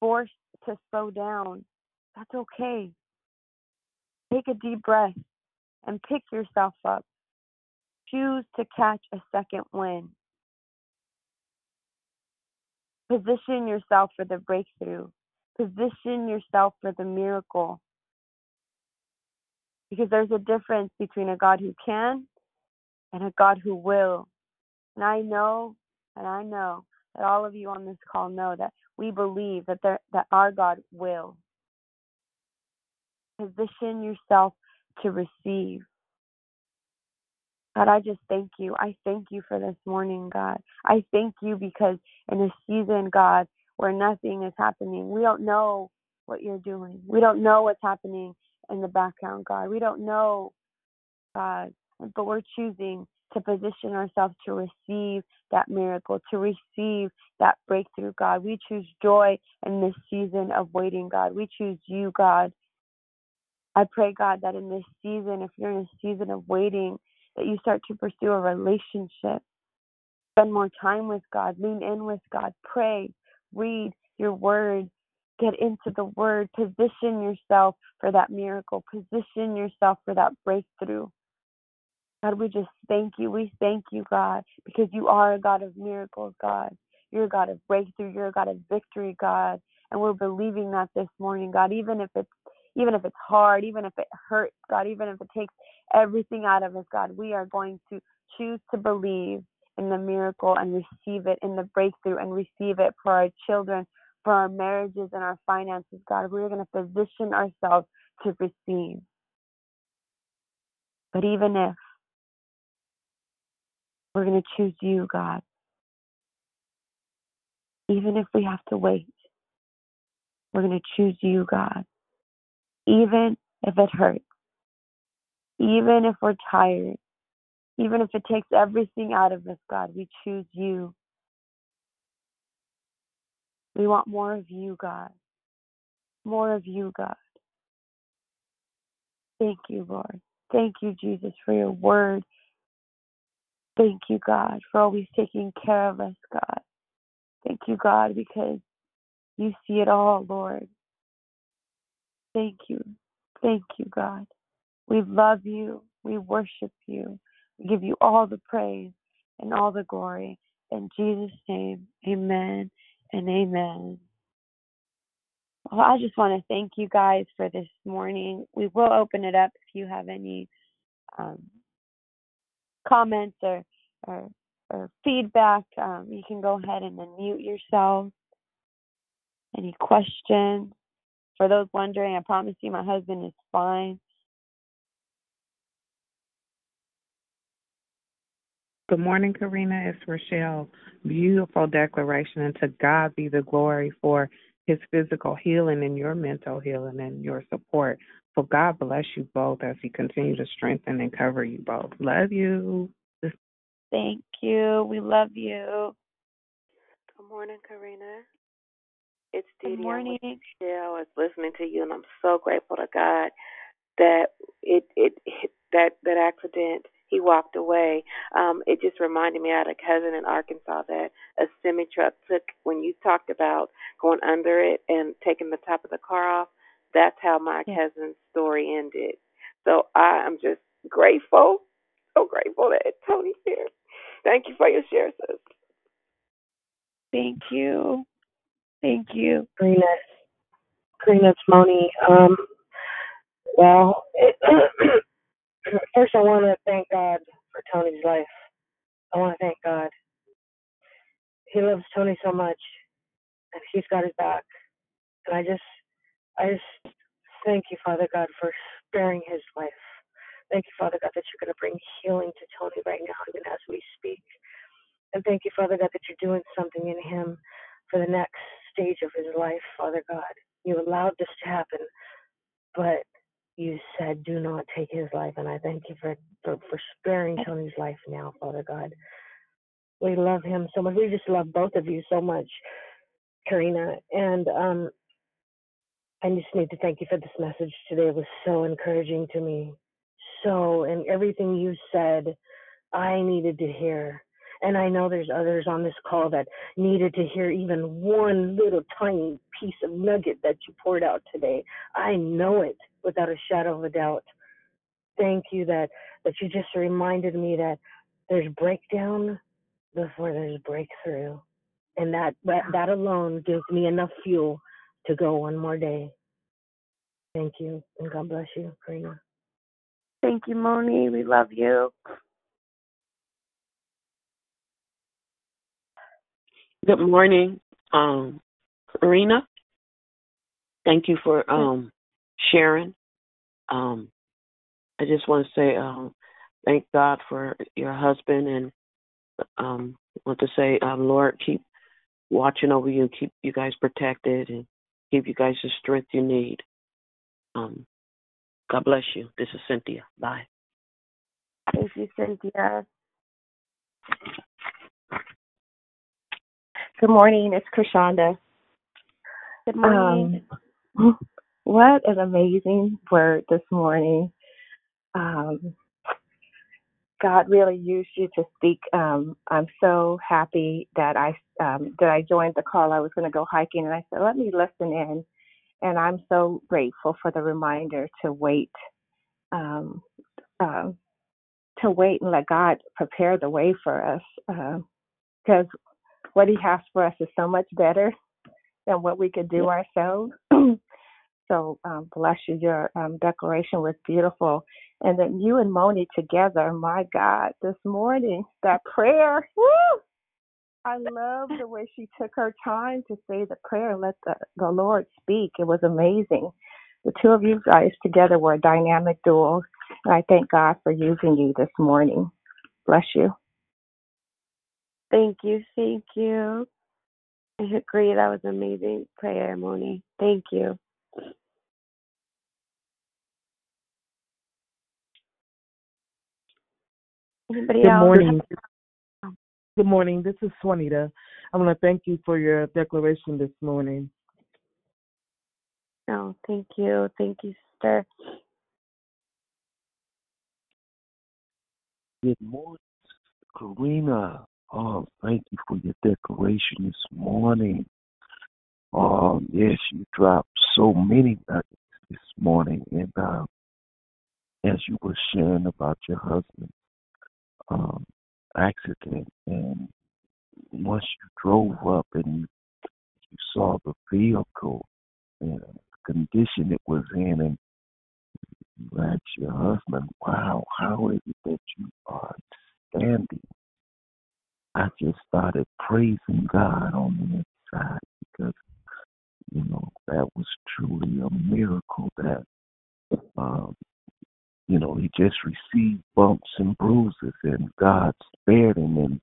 forced to slow down, that's okay. Take a deep breath and pick yourself up. Choose to catch a second wind. Position yourself for the breakthrough. Position yourself for the miracle. Because there's a difference between a God who can and a God who will. And I know, and I know that all of you on this call know that we believe that there, that our God will. Position yourself to receive. God, I just thank you. I thank you for this morning, God. I thank you because in a season, God, where nothing is happening, we don't know what you're doing. We don't know what's happening in the background, God. We don't know, God, but we're choosing to position ourselves to receive that miracle, to receive that breakthrough, God. We choose joy in this season of waiting, God. We choose you, God. I pray, God, that in this season, if you're in a season of waiting, that you start to pursue a relationship. Spend more time with God, lean in with God, pray, read your word, get into the word, position yourself for that miracle, position yourself for that breakthrough. God, we just thank you. We thank you, God, because you are a God of miracles, God. You're a God of breakthrough. You're a God of victory, God. And we're believing that this morning, God, even if it's even if it's hard, even if it hurts, God, even if it takes everything out of us, God, we are going to choose to believe in the miracle and receive it in the breakthrough and receive it for our children, for our marriages and our finances, God. We're going to position ourselves to receive. But even if we're going to choose you, God, even if we have to wait, we're going to choose you, God. Even if it hurts, even if we're tired, even if it takes everything out of us, God, we choose you. We want more of you, God. More of you, God. Thank you, Lord. Thank you, Jesus, for your word. Thank you, God, for always taking care of us, God. Thank you, God, because you see it all, Lord. Thank you. Thank you, God. We love you. We worship you. We give you all the praise and all the glory. In Jesus' name, amen and amen. Well, I just want to thank you guys for this morning. We will open it up if you have any um, comments or, or, or feedback. Um, you can go ahead and unmute yourself. Any questions? For those wondering, I promise you my husband is fine. Good morning, Karina. It's Rochelle. Beautiful declaration, and to God be the glory for his physical healing and your mental healing and your support. So God bless you both as he continues to strengthen and cover you both. Love you. Thank you. We love you. Good morning, Karina. It's Dee Good. I'm morning. Michelle. I was listening to you, and I'm so grateful to God that it it that that accident he walked away. Um, it just reminded me I had a cousin in Arkansas that a semi truck took when you talked about going under it and taking the top of the car off. That's how my Yeah. cousin's story ended. So I am just grateful, so grateful that Tony shared. Thank you for your share, sis. Thank you. Thank you. Karina, Karina, Moni. Um, well, it, first I want to thank God for Tony's life. I want to thank God. He loves Tony so much, and he's got his back. And I just, I just thank you, Father God, for sparing his life. Thank you, Father God, that you're going to bring healing to Tony right now, even as we speak. And thank you, Father God, that you're doing something in him for the next stage of his life, Father God. You allowed this to happen, but you said do not take his life. And I thank you for, for, for sparing Tony's life now, Father God. We love him so much. We just love both of you so much, Karina. And um, I just need to thank you for this message today. It was so encouraging to me. So, and everything you said, I needed to hear. And I know there's others on this call that needed to hear even one little tiny piece of nugget that you poured out today. I know it without a shadow of a doubt. Thank you that that you just reminded me that there's breakdown before there's breakthrough. And that that, that alone gives me enough fuel to go one more day. Thank you. And God bless you, Karina. Thank you, Moni. We love you. Good morning, um, Karina. Thank you for um, sharing. Um, I just want to say um, thank God for your husband, and um, want to say, um, Lord, keep watching over you, and keep you guys protected, and give you guys the strength you need. Um, God bless you. This is Cynthia. Bye. Thank you, Cynthia. Good morning. It's Krishanda. Good morning. Um, what an amazing word this morning. Um, God really used you to speak. Um, I'm so happy that I um, that I joined the call. I was going to go hiking, and I said, "Let me listen in." And I'm so grateful for the reminder to wait, um, um, to wait and let God prepare the way for us, because what He has for us is so much better than what we could do ourselves. so um, bless you. Your um, declaration was beautiful, and then you and Moni together. My God, this morning that prayer. Woo! I love the way she took her time to say the prayer and let the, the Lord speak. It was amazing. the two of you guys together were a dynamic duo. And I thank God for using you this morning. Bless you. Thank you. Thank you. I agree. That was amazing prayer, Moni. Thank you. Anybody Good else? morning. Good morning. This is Swanita. I want to thank you for your declaration this morning. No, thank you. Thank you, sister. Good morning, Karina. Oh, thank you for your declaration this morning. Um, yes, you dropped so many nuggets this morning, and uh, as you were sharing about your husband's um, accident, and once you drove up and you, you saw the vehicle and the condition it was in, and you asked your husband, "Wow, how is it that you are standing?" I just started praising God on the inside because you know that was truly a miracle that um, you know he just received bumps and bruises and God spared him in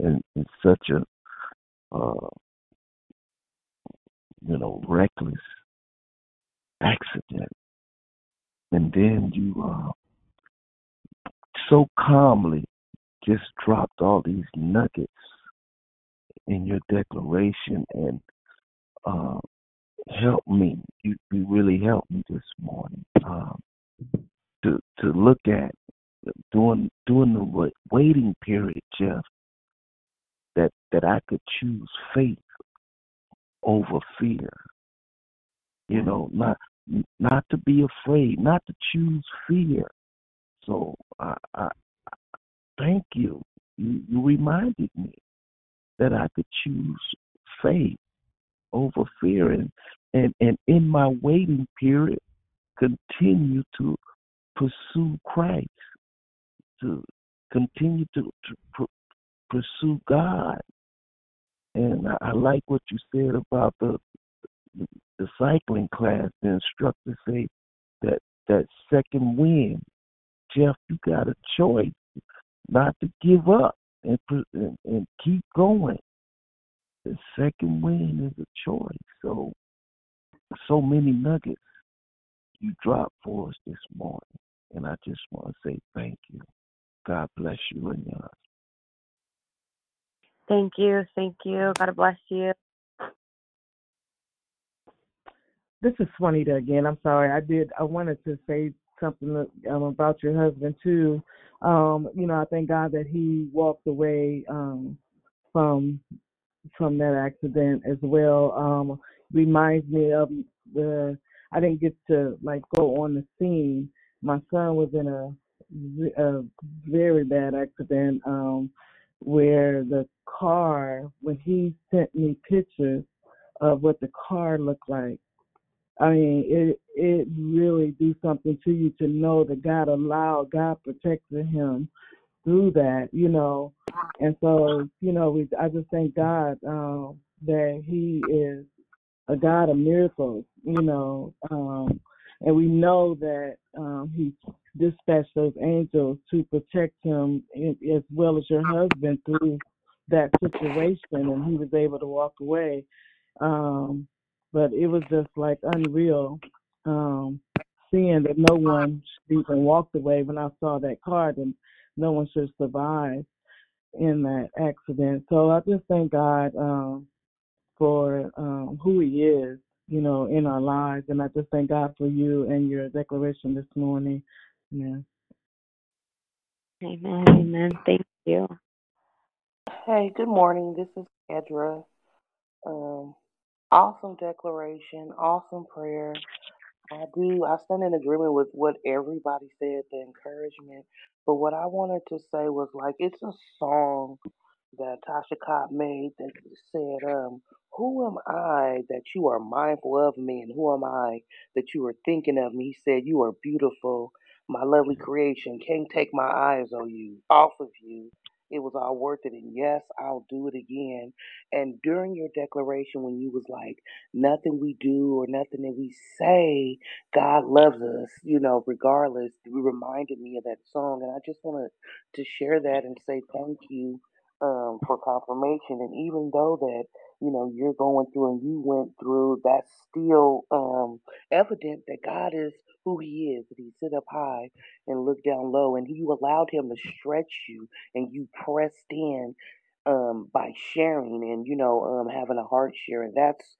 in, in such a uh, you know reckless accident. And then you uh, so calmly just dropped all these nuggets in your declaration and uh, helped me. You, you really helped me this morning um, to to look at during during the waiting period, Jeff. That that I could choose faith over fear. You know, not not to be afraid, not to choose fear. So I, I thank you. You you reminded me that I could choose faith over fear and and, and in my waiting period continue to pursue Christ, to continue to, to pr- pursue God. And I, I like what you said about the the cycling class. The instructor say that that second wind, Jeff, you got a choice not to give up and and, and keep going. The second wind is a choice. So so many nuggets you dropped for us this morning, and I just want to say thank you. God bless you and yours. Thank you. Thank you. God bless you. This is Swanita again. I'm sorry. I did. I wanted to say something um, about your husband too. Um, you know, I thank God that he walked away um, from from that accident as well. Um, reminds me of the. I didn't get to like go on the scene. My son was in a, a very bad accident um, where the car, when he sent me pictures of what the car looked like I mean, it it really do something to you to know that God allowed, God protected him through that, you know. And so, you know, we I just thank God um, that He is a God of miracles, you know. Um, and we know that um, He dispatched those angels to protect him as well as your husband through that situation, and he was able to walk away. Um, but it was just like unreal um, seeing that no one even walked away when I saw that card and no one should survive in that accident. So I just thank God um, for um, who He is, you know, in our lives, and I just thank God for you and your declaration this morning. Yeah. Amen. Amen. Thank you. Hey, good morning. This is Edra. Um, awesome declaration, awesome prayer. I do. I stand in agreement with what everybody said, the encouragement. But what I wanted to say was like it's a song that Tasha Cobb made that said, um, "Who am I that you are mindful of me, and who am I that you are thinking of me?" He said, "You are beautiful, my lovely creation. Can't take my eyes on you, off of you. It was all worth it. And yes, I'll do it again. And during your declaration, when you was like, nothing we do or nothing that we say, God loves us, you know, regardless, you reminded me of that song. And I just wanted to share that and say thank you um, for confirmation. And even though that, you know, you're going through and you went through, that's still um, evident that God is who He is, that He sit up high and look down low, and you allowed Him to stretch you, and you pressed in um, by sharing and you know um, having a heart share, and that's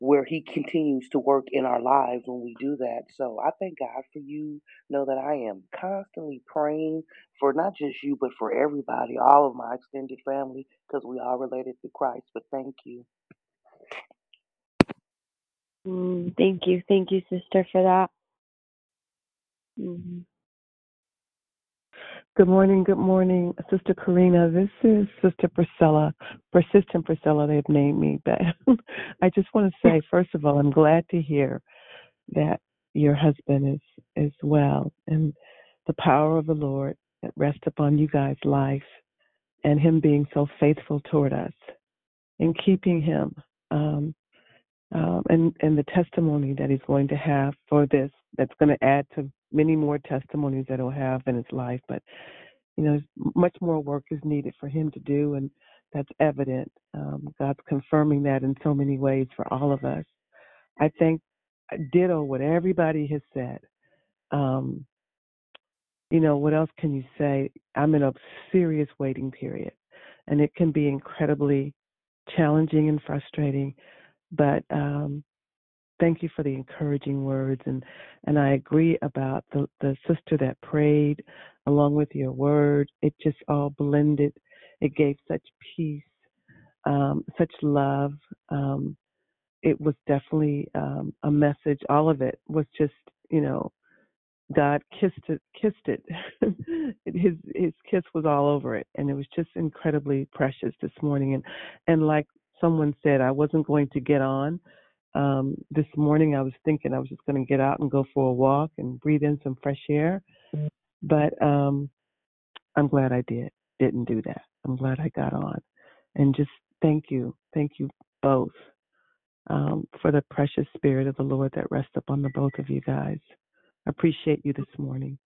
where He continues to work in our lives when we do that. So I thank God for you. Know that I am constantly praying for not just you, but for everybody, all of my extended family, because we are related to Christ. But thank you. Mm, thank you. Thank you, sister, for that. hmm Good morning, good morning, Sister Karina. This is Sister Priscilla, Persistent Priscilla, they've named me. But I just want to say, first of all, I'm glad to hear that your husband is is well and the power of the Lord that rests upon you guys' life and him being so faithful toward us and keeping him um, um, and and the testimony that he's going to have for this that's going to add to many more testimonies that he'll have in his life. But you know, much more work is needed for him to do, and that's evident. Um, God's confirming that in so many ways for all of us. I think ditto what everybody has said. Um, you know, what else can you say? I'm in a serious waiting period, and it can be incredibly challenging and frustrating. But um, thank you for the encouraging words, and and I agree about the the sister that prayed along with your word. It just all blended. It gave such peace, um, such love. Um, it was definitely um, a message. All of it was just, you know, God kissed it, kissed it. his his kiss was all over it, and it was just incredibly precious this morning. And and like someone said, I wasn't going to get on um, this morning. I was thinking I was just going to get out and go for a walk and breathe in some fresh air, but um, I'm glad I did. Didn't do that. I'm glad I got on, and just thank you, thank you both um, for the precious spirit of the Lord that rests upon the both of you guys. I appreciate you this morning.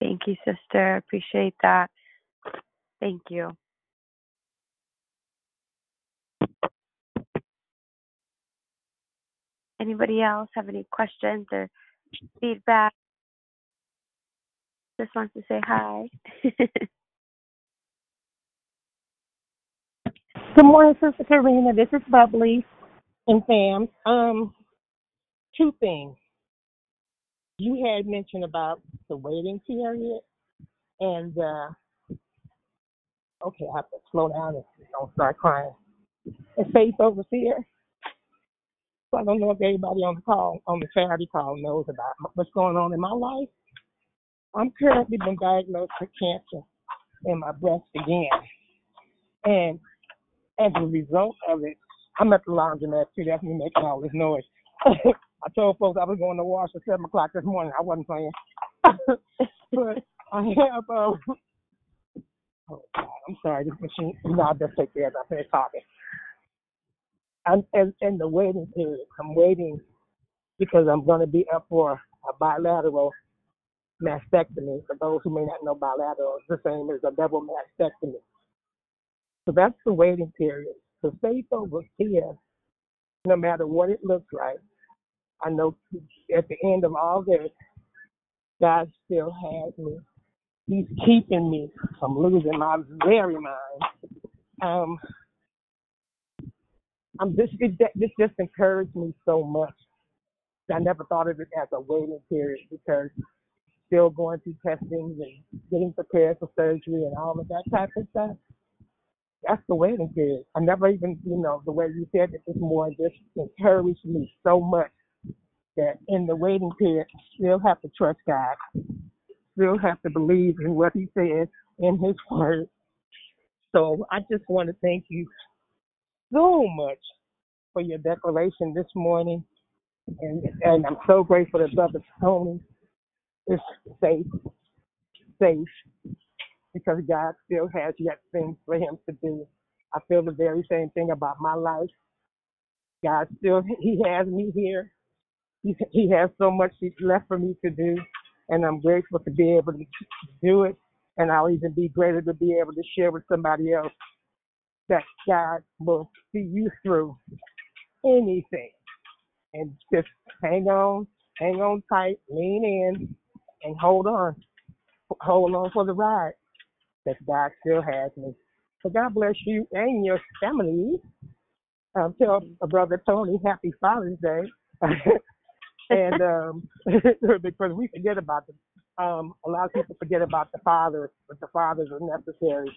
Thank you, sister. Appreciate that. Thank you. Anybody else have any questions or feedback? Just wants to say hi. Good morning, Sister Karina. This is Bubbly and fam. Um, two things. You had mentioned about the waiting period, and uh, okay, I have to slow down and don't start crying. And faith over fear. So I don't know if everybody on the call, on the Saturday call, knows about what's going on in my life. I'm currently been diagnosed with cancer in my breast again, and as a result of it, I'm at the laundromat too. That's me making all this noise. I told folks I was going to wash at seven o'clock this morning. I wasn't playing, but I have. Um, oh God, I'm sorry. This machine. No, I'll just take care of it. I finished talking. I'm in, in the waiting period. I'm waiting because I'm going to be up for a bilateral mastectomy. For those who may not know, bilateral is the same as a double mastectomy. So that's the waiting period. So faith over fear, no matter what it looks like. I know at the end of all this, God still has me. He's keeping me from losing my very mind. Um, I'm just it, this just encouraged me so much. I never thought of it as a waiting period because still going through testings and getting prepared for surgery and all of that type of stuff. That's the waiting period. I never even, you know, the way you said it this morning just encouraged me so much that in the waiting period, I still have to trust God, still have to believe in what He says in His Word. So I just want to thank you so much for your declaration this morning, and and I'm so grateful that Brother Tony is safe, safe, because God still has yet things for him to do. I feel the very same thing about my life. God still, he has me here. He, he has so much left for me to do, and I'm grateful to be able to do it. And I'll even be greater to be able to share with somebody else that God will see you through anything. And just hang on, hang on tight, lean in, and hold on. Hold on for the ride that God still has me. So God bless you and your family. Um, tell brother Tony happy Father's Day. and um, because we forget about them. Um, a lot of people forget about the fathers, but the fathers are necessary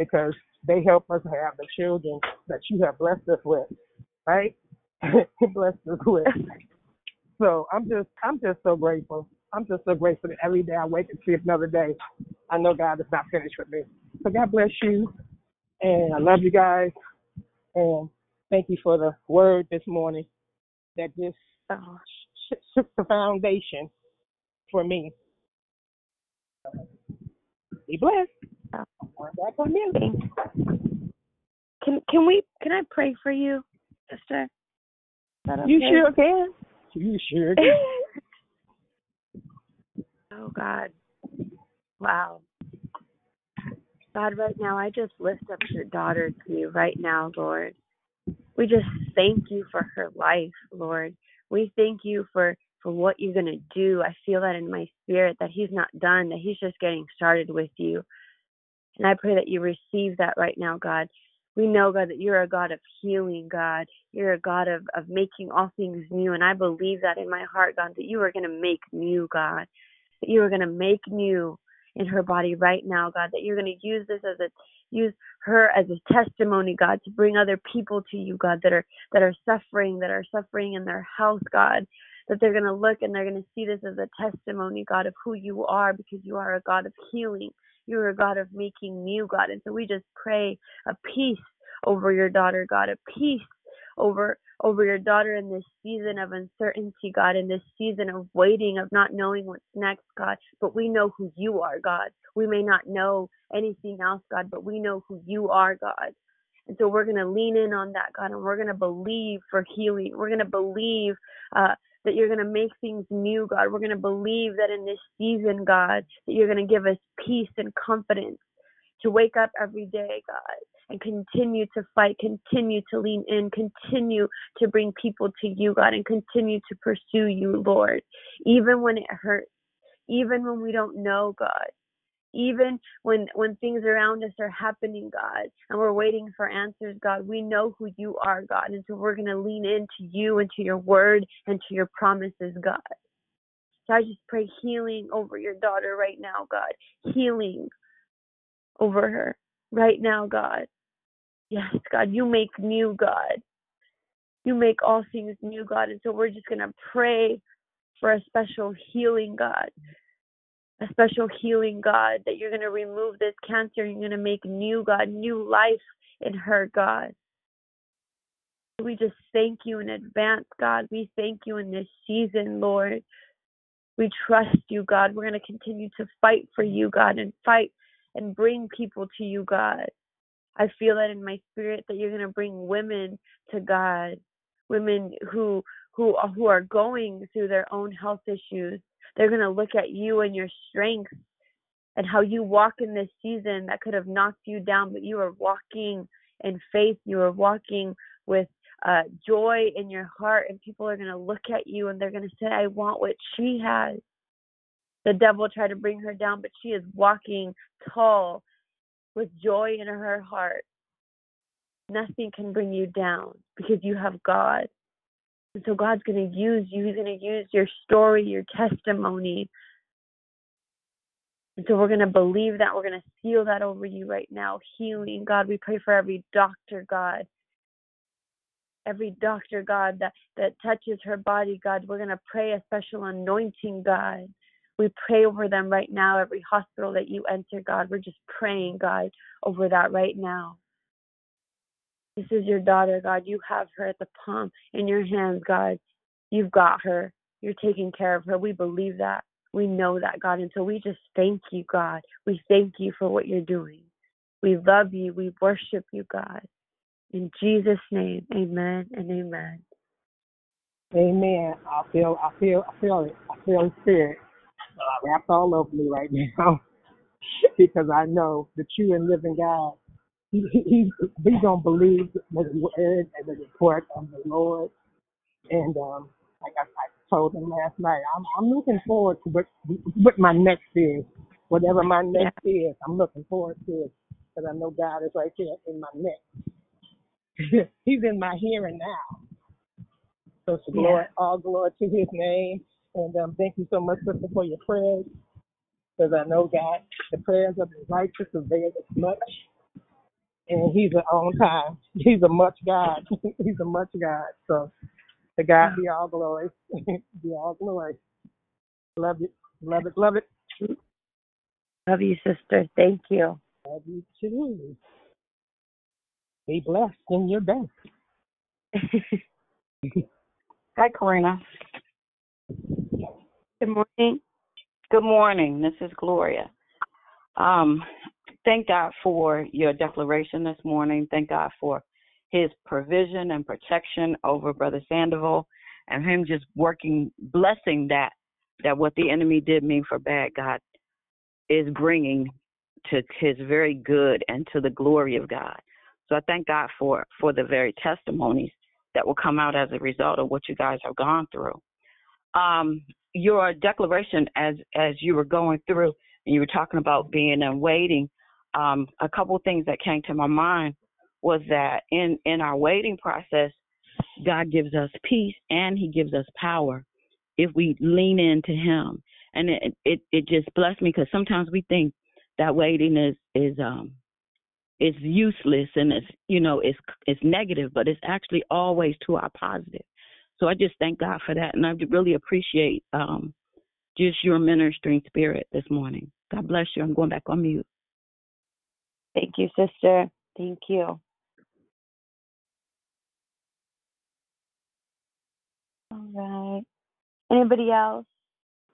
because they help us have the children that you have blessed us with, right? blessed us with. So I'm just, I'm just so grateful. I'm just so grateful that every day I wake and see another day. I know God is not finished with me. So God bless you, and I love you guys, and thank you for the word this morning that just uh, shook the foundation for me. Be blessed. Back on you. Can can we can I pray for you, sister? Is that You sure can. You sure can. Oh God. Wow. God, right now I just lift up your daughter to you right now, Lord. We just thank you for her life, Lord. We thank you for for what you're going to do. I feel that in my spirit that he's not done, that he's just getting started with you. And I pray that you receive that right now, God. We know, God, that you're a God of healing, God. You're a God of, of making all things new. And I believe that in my heart, God, that you are going to make new, God. That you are going to make new in her body right now, God. That you're going to use this as a use her as a testimony, God, to bring other people to you, God, that are that are suffering, that are suffering in their health, God. That they're going to look and they're going to see this as a testimony, God, of who you are, because you are a God of healing. You're a God of making new, God. And so we just pray a peace over your daughter, God, a peace over over your daughter in this season of uncertainty, God, in this season of waiting, of not knowing what's next, God. But we know who you are, God. We may not know anything else, God, but we know who you are, God. And so we're going to lean in on that, God, and we're going to believe for healing. We're going to believe uh, that you're going to make things new, God. We're going to believe that in this season, God, that you're going to give us peace and confidence to wake up every day, God, and continue to fight, continue to lean in, continue to bring people to you, God, and continue to pursue you, Lord, even when it hurts, even when we don't know, God. Even when when things around us are happening, God, and we're waiting for answers, God, we know who you are, God, and so we're going to lean into you and to your word and to your promises, God. So I just pray healing over your daughter right now, God. Healing over her right now, God. Yes, God, you make new, God. You make all things new, God. And so we're just going to pray for a special healing, God. A special healing, God, that you're going to remove this cancer. You're going to make new, God, new life in her, God. We just thank you in advance, God. We thank you in this season, Lord. We trust you, God. We're going to continue to fight for you, God, and fight and bring people to you, God. I feel that in my spirit that you're going to bring women to God, women who who who are going through their own health issues. They're going to look at you and your strength and how you walk in this season that could have knocked you down, but you are walking in faith. You are walking with uh, joy in your heart, and people are going to look at you and they're going to say, "I want what she has." The devil tried to bring her down, but she is walking tall with joy in her heart. Nothing can bring you down because you have God. And so God's going to use you. He's going to use your story, your testimony. And so we're going to believe that. We're going to seal that over you right now. Healing, God. We pray for every doctor, God. Every doctor, God, that, that touches her body, God. We're going to pray a special anointing, God. We pray over them right now, every hospital that you enter, God. We're just praying, God, over that right now. This is your daughter, God. You have her at the palm in your hands, God. You've got her. You're taking care of her. We believe that. We know that, God. And so we just thank you, God. We thank you for what you're doing. We love you. We worship you, God. In Jesus' name, amen and amen. Amen. I feel, I feel, I feel it. I feel the spirit wrapped all over me right now because I know the true and living God. He, he, he, we don't believe the word and the report of the Lord. And um, like I, I told him last night, I'm, I'm looking forward to what, what my next is. Whatever my next is, I'm looking forward to it because I know God is right there in my next. He's in my here and now. So it's glory, all glory to His name. And um, thank you so much, sister, for your prayers. Because I know God, the prayers of the righteous avail as much. And He's an on time. He's a much God. He's a much God. So to God be all glory. be all glory. Love it. Love it. Love it. Love you, sister. Thank you. Love you too. Be blessed in your day. Hi, Karina. Good morning. Good morning. This is Gloria. Um, thank God for your declaration this morning. Thank God for his provision and protection over Brother Sandoval and him just working, blessing that, that what the enemy did mean for bad, God is bringing to his very good and to the glory of God. So I thank God for, for the very testimonies that will come out as a result of what you guys have gone through. Um, your declaration as as you were going through and you were talking about being and waiting, um, a couple things that came to my mind was that in in our waiting process, God gives us peace and He gives us power if we lean into Him. And it it, it just blessed me because sometimes we think that waiting is is um is useless and it's you know it's it's negative, but it's actually always to our positive. So I just thank God for that, and I really appreciate um, just your ministering spirit this morning. God bless you. I'm going back on mute. Thank you, sister. Thank you. All right. Anybody else?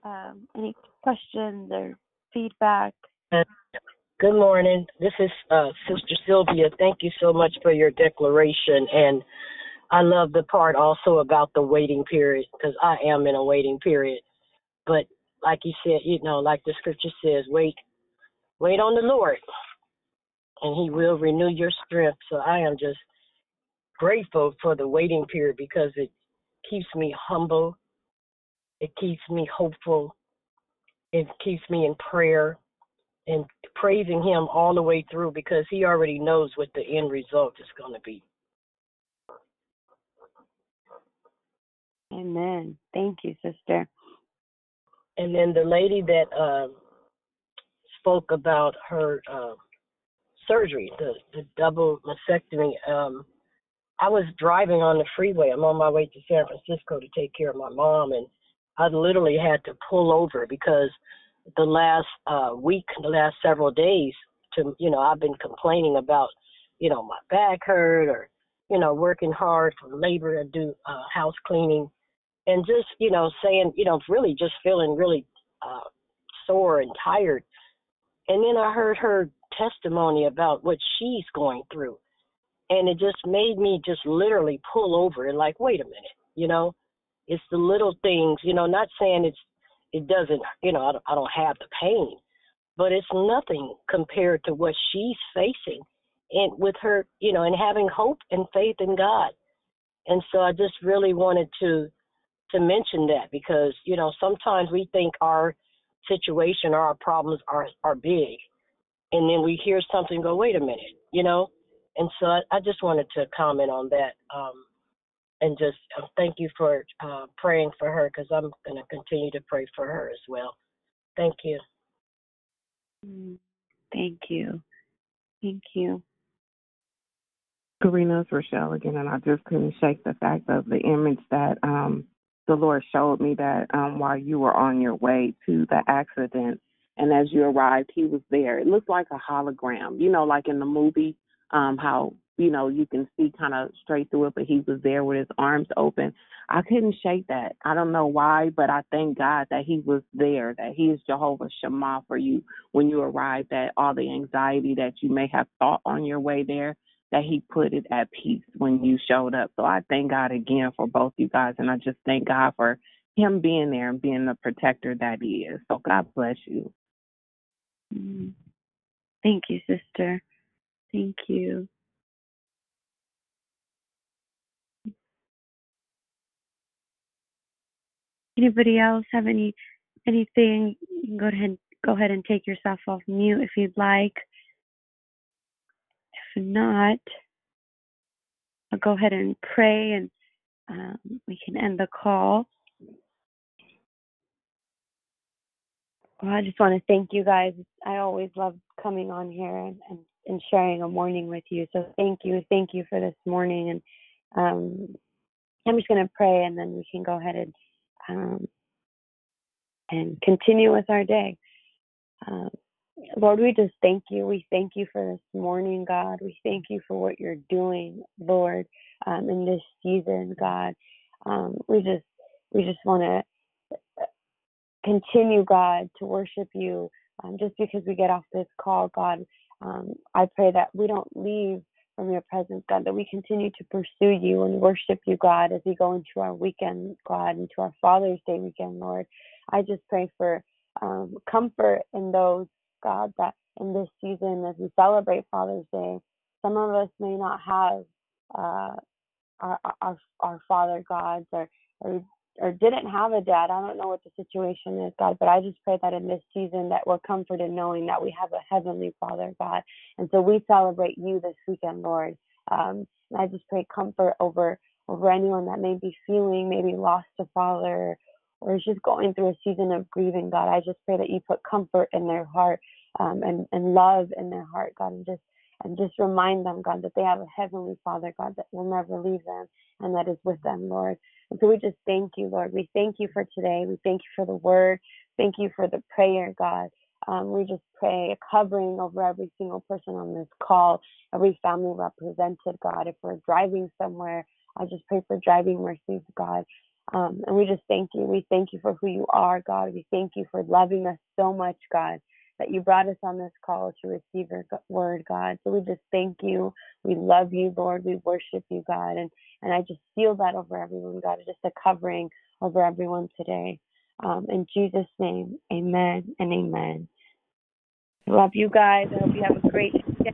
Um, any questions or feedback? Good morning. This is uh, Sister Sylvia. Thank you so much for your declaration. And I love the part also about the waiting period because I am in a waiting period. But like you said, you know, like the scripture says, wait, wait on the Lord, and He will renew your strength. So I am just grateful for the waiting period because it keeps me humble, it keeps me hopeful, it keeps me in prayer and praising Him all the way through because He already knows what the end result is going to be. Amen. Thank you, sister. And then the lady that uh, spoke about her uh, surgery, the, the double mastectomy. Um, I was driving on the freeway. I'm on my way to San Francisco to take care of my mom, and I literally had to pull over because the last uh, week, the last several days, to you know, I've been complaining about, you know, my back hurt or, you know, working hard for labor to do uh, house cleaning, and just you know saying, you know, really just feeling really uh, sore and tired. And then I heard her testimony about what she's going through, and it just made me just literally pull over and like, wait a minute, you know, it's the little things, you know, not saying it's it doesn't, you know, I don't, I don't have the pain, but it's nothing compared to what she's facing and with her, you know, and having hope and faith in God. And so I just really wanted to to mention that because, you know, sometimes we think our situation or our problems are are big and then we hear something go, wait a minute, you know? And so I, I just wanted to comment on that. Um and just uh, thank you for uh, praying for her because I'm going to continue to pray for her as well. Thank you. Mm, Thank you. Thank you. Karina, it's Rochelle again, and I just couldn't shake the fact of the image that um, the Lord showed me that um, while you were on your way to the accident, and as you arrived, He was there. It looked like a hologram, you know, like in the movie, um, how you know, you can see kind of straight through it, but he was there with his arms open. I couldn't shake that. I don't know why, but I thank God that he was there, that he is Jehovah Shammah for you when you arrived at all the anxiety that you may have thought on your way there, that he put it at peace when you showed up. So I thank God again for both you guys, and I just thank God for him being there and being the protector that he is. So God bless you. Mm. Thank you, sister. Thank you. Anybody else have any anything? You can go ahead go ahead and take yourself off mute if you'd like. If not, I'll go ahead and pray and um, we can end the call. Well, I just want to thank you guys. I always love coming on here and, and, and sharing a morning with you. So thank you. Thank you for this morning. And um, I'm just going to pray and then we can go ahead and um, and continue with our day. Um, Lord, we just thank you. We thank you for this morning, God. We thank you for what you're doing, Lord, um, in this season, God. Um, we just we just want to continue, God, to worship you. Um, just because we get off this call, God, um, I pray that we don't leave from your presence, God, that we continue to pursue you and worship you, God, as we go into our weekend, God, into our Father's Day weekend, Lord. I just pray for um, comfort in those, God, that in this season, as we celebrate Father's Day, some of us may not have uh, our, our our Father gods or, or or didn't have a dad. I don't know what the situation is, God, but I just pray that in this season that we're comforted knowing that we have a heavenly Father, God. And so we celebrate you this weekend, Lord. Um, and I just pray comfort over over anyone that may be feeling maybe lost a father or is just going through a season of grieving, God. I just pray that you put comfort in their heart um, and, and love in their heart, God, and just and just remind them, God, that they have a heavenly Father, God, that will never leave them and that is with them, Lord. And so we just thank you, Lord. We thank you for today. We thank you for the word. Thank you for the prayer, God. Um, we just pray a covering over every single person on this call, every family represented, God. If we're driving somewhere, I just pray for driving mercies, God. Um, and we just thank you. We thank you for who you are, God. We thank you for loving us so much, God, that you brought us on this call to receive your word, God. So we just thank you. We love you, Lord. We worship you, God. And and I just seal that over everyone, God. Is just a covering over everyone today. Um, in Jesus' name, amen and amen. Love you guys. I hope you have a great day.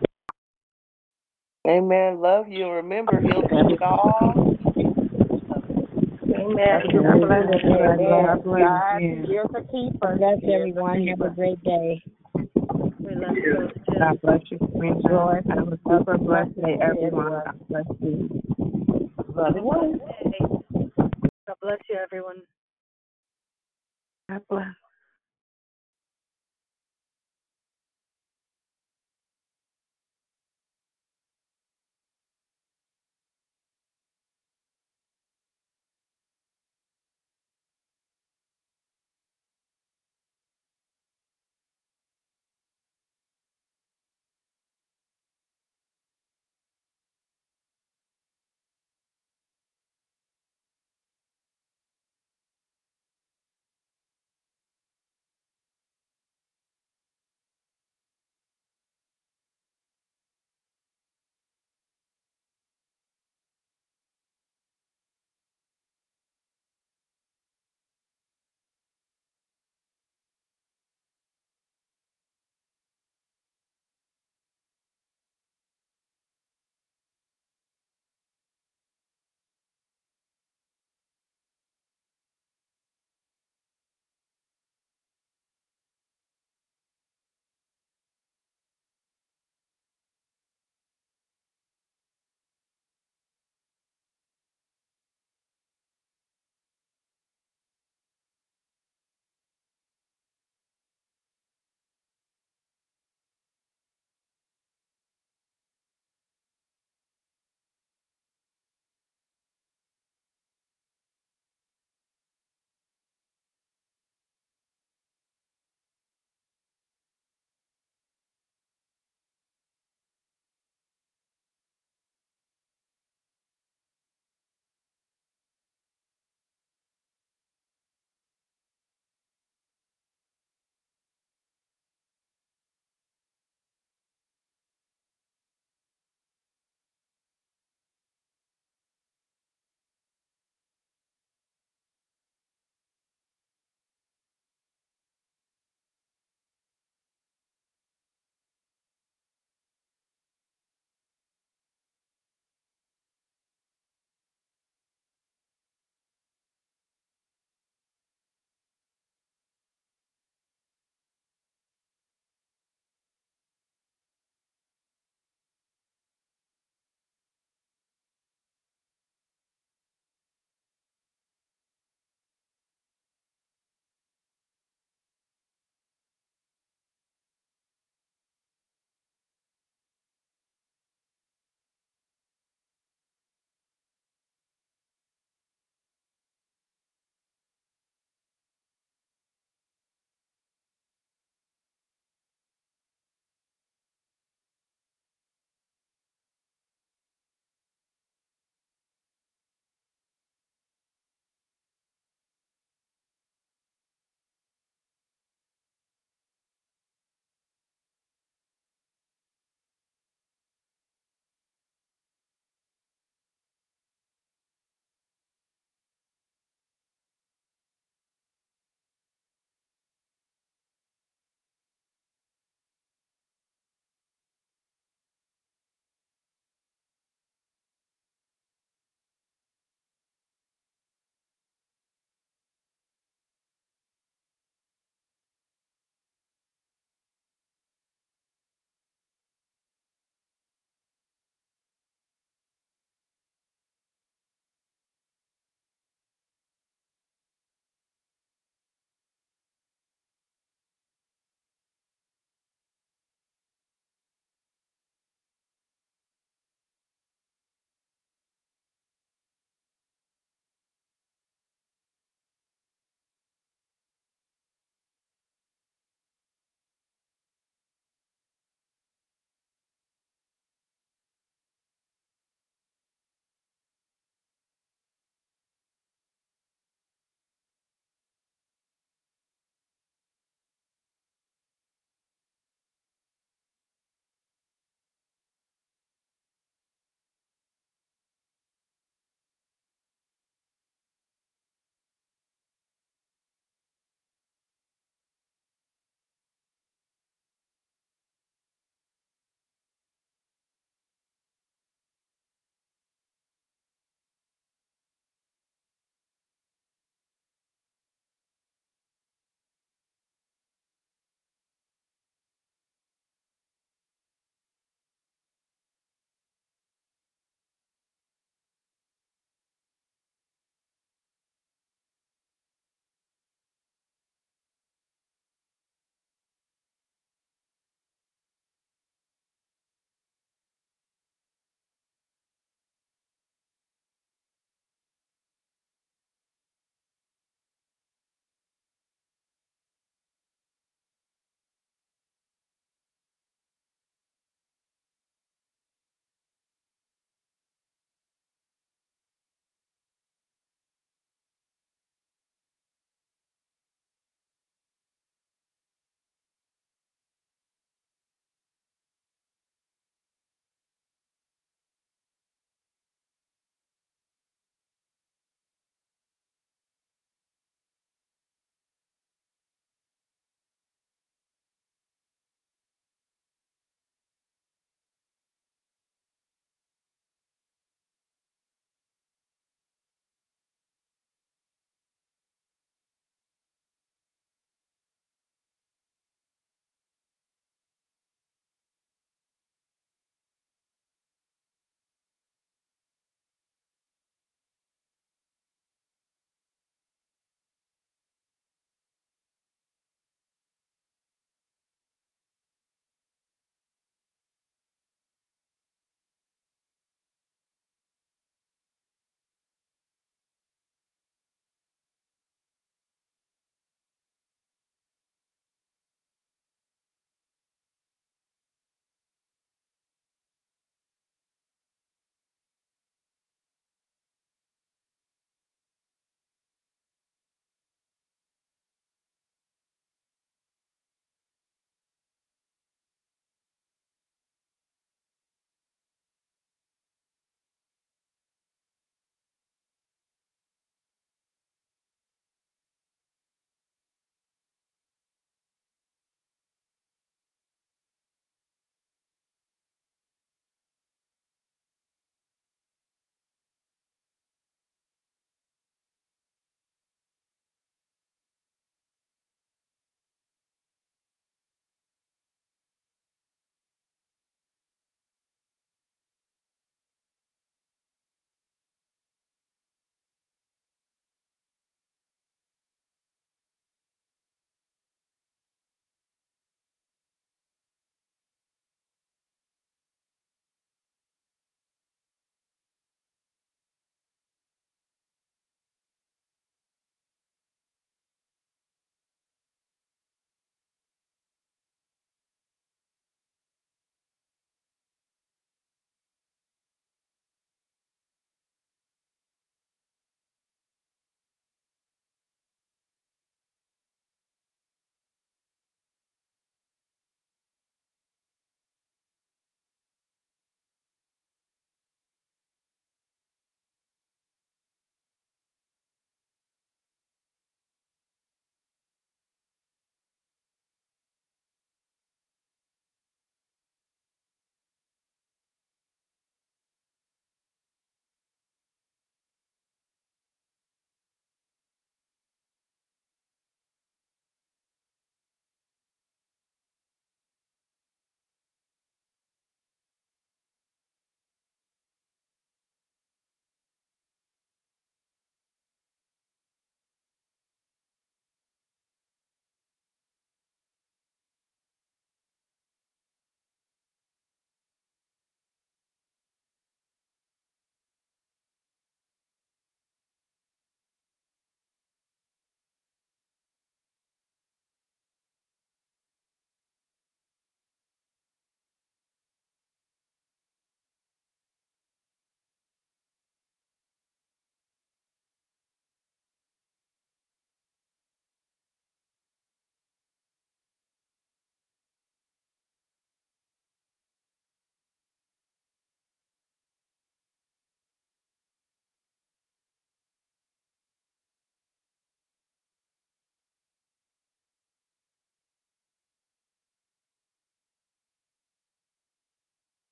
Amen. Love you. Remember, he'll do it all. Amen. God bless a keeper. Bless everyone. Have a great day. We love you too. God bless you. Enjoy. Have a super blessed day, everyone. God bless you. Love you. God bless you, everyone. God bless.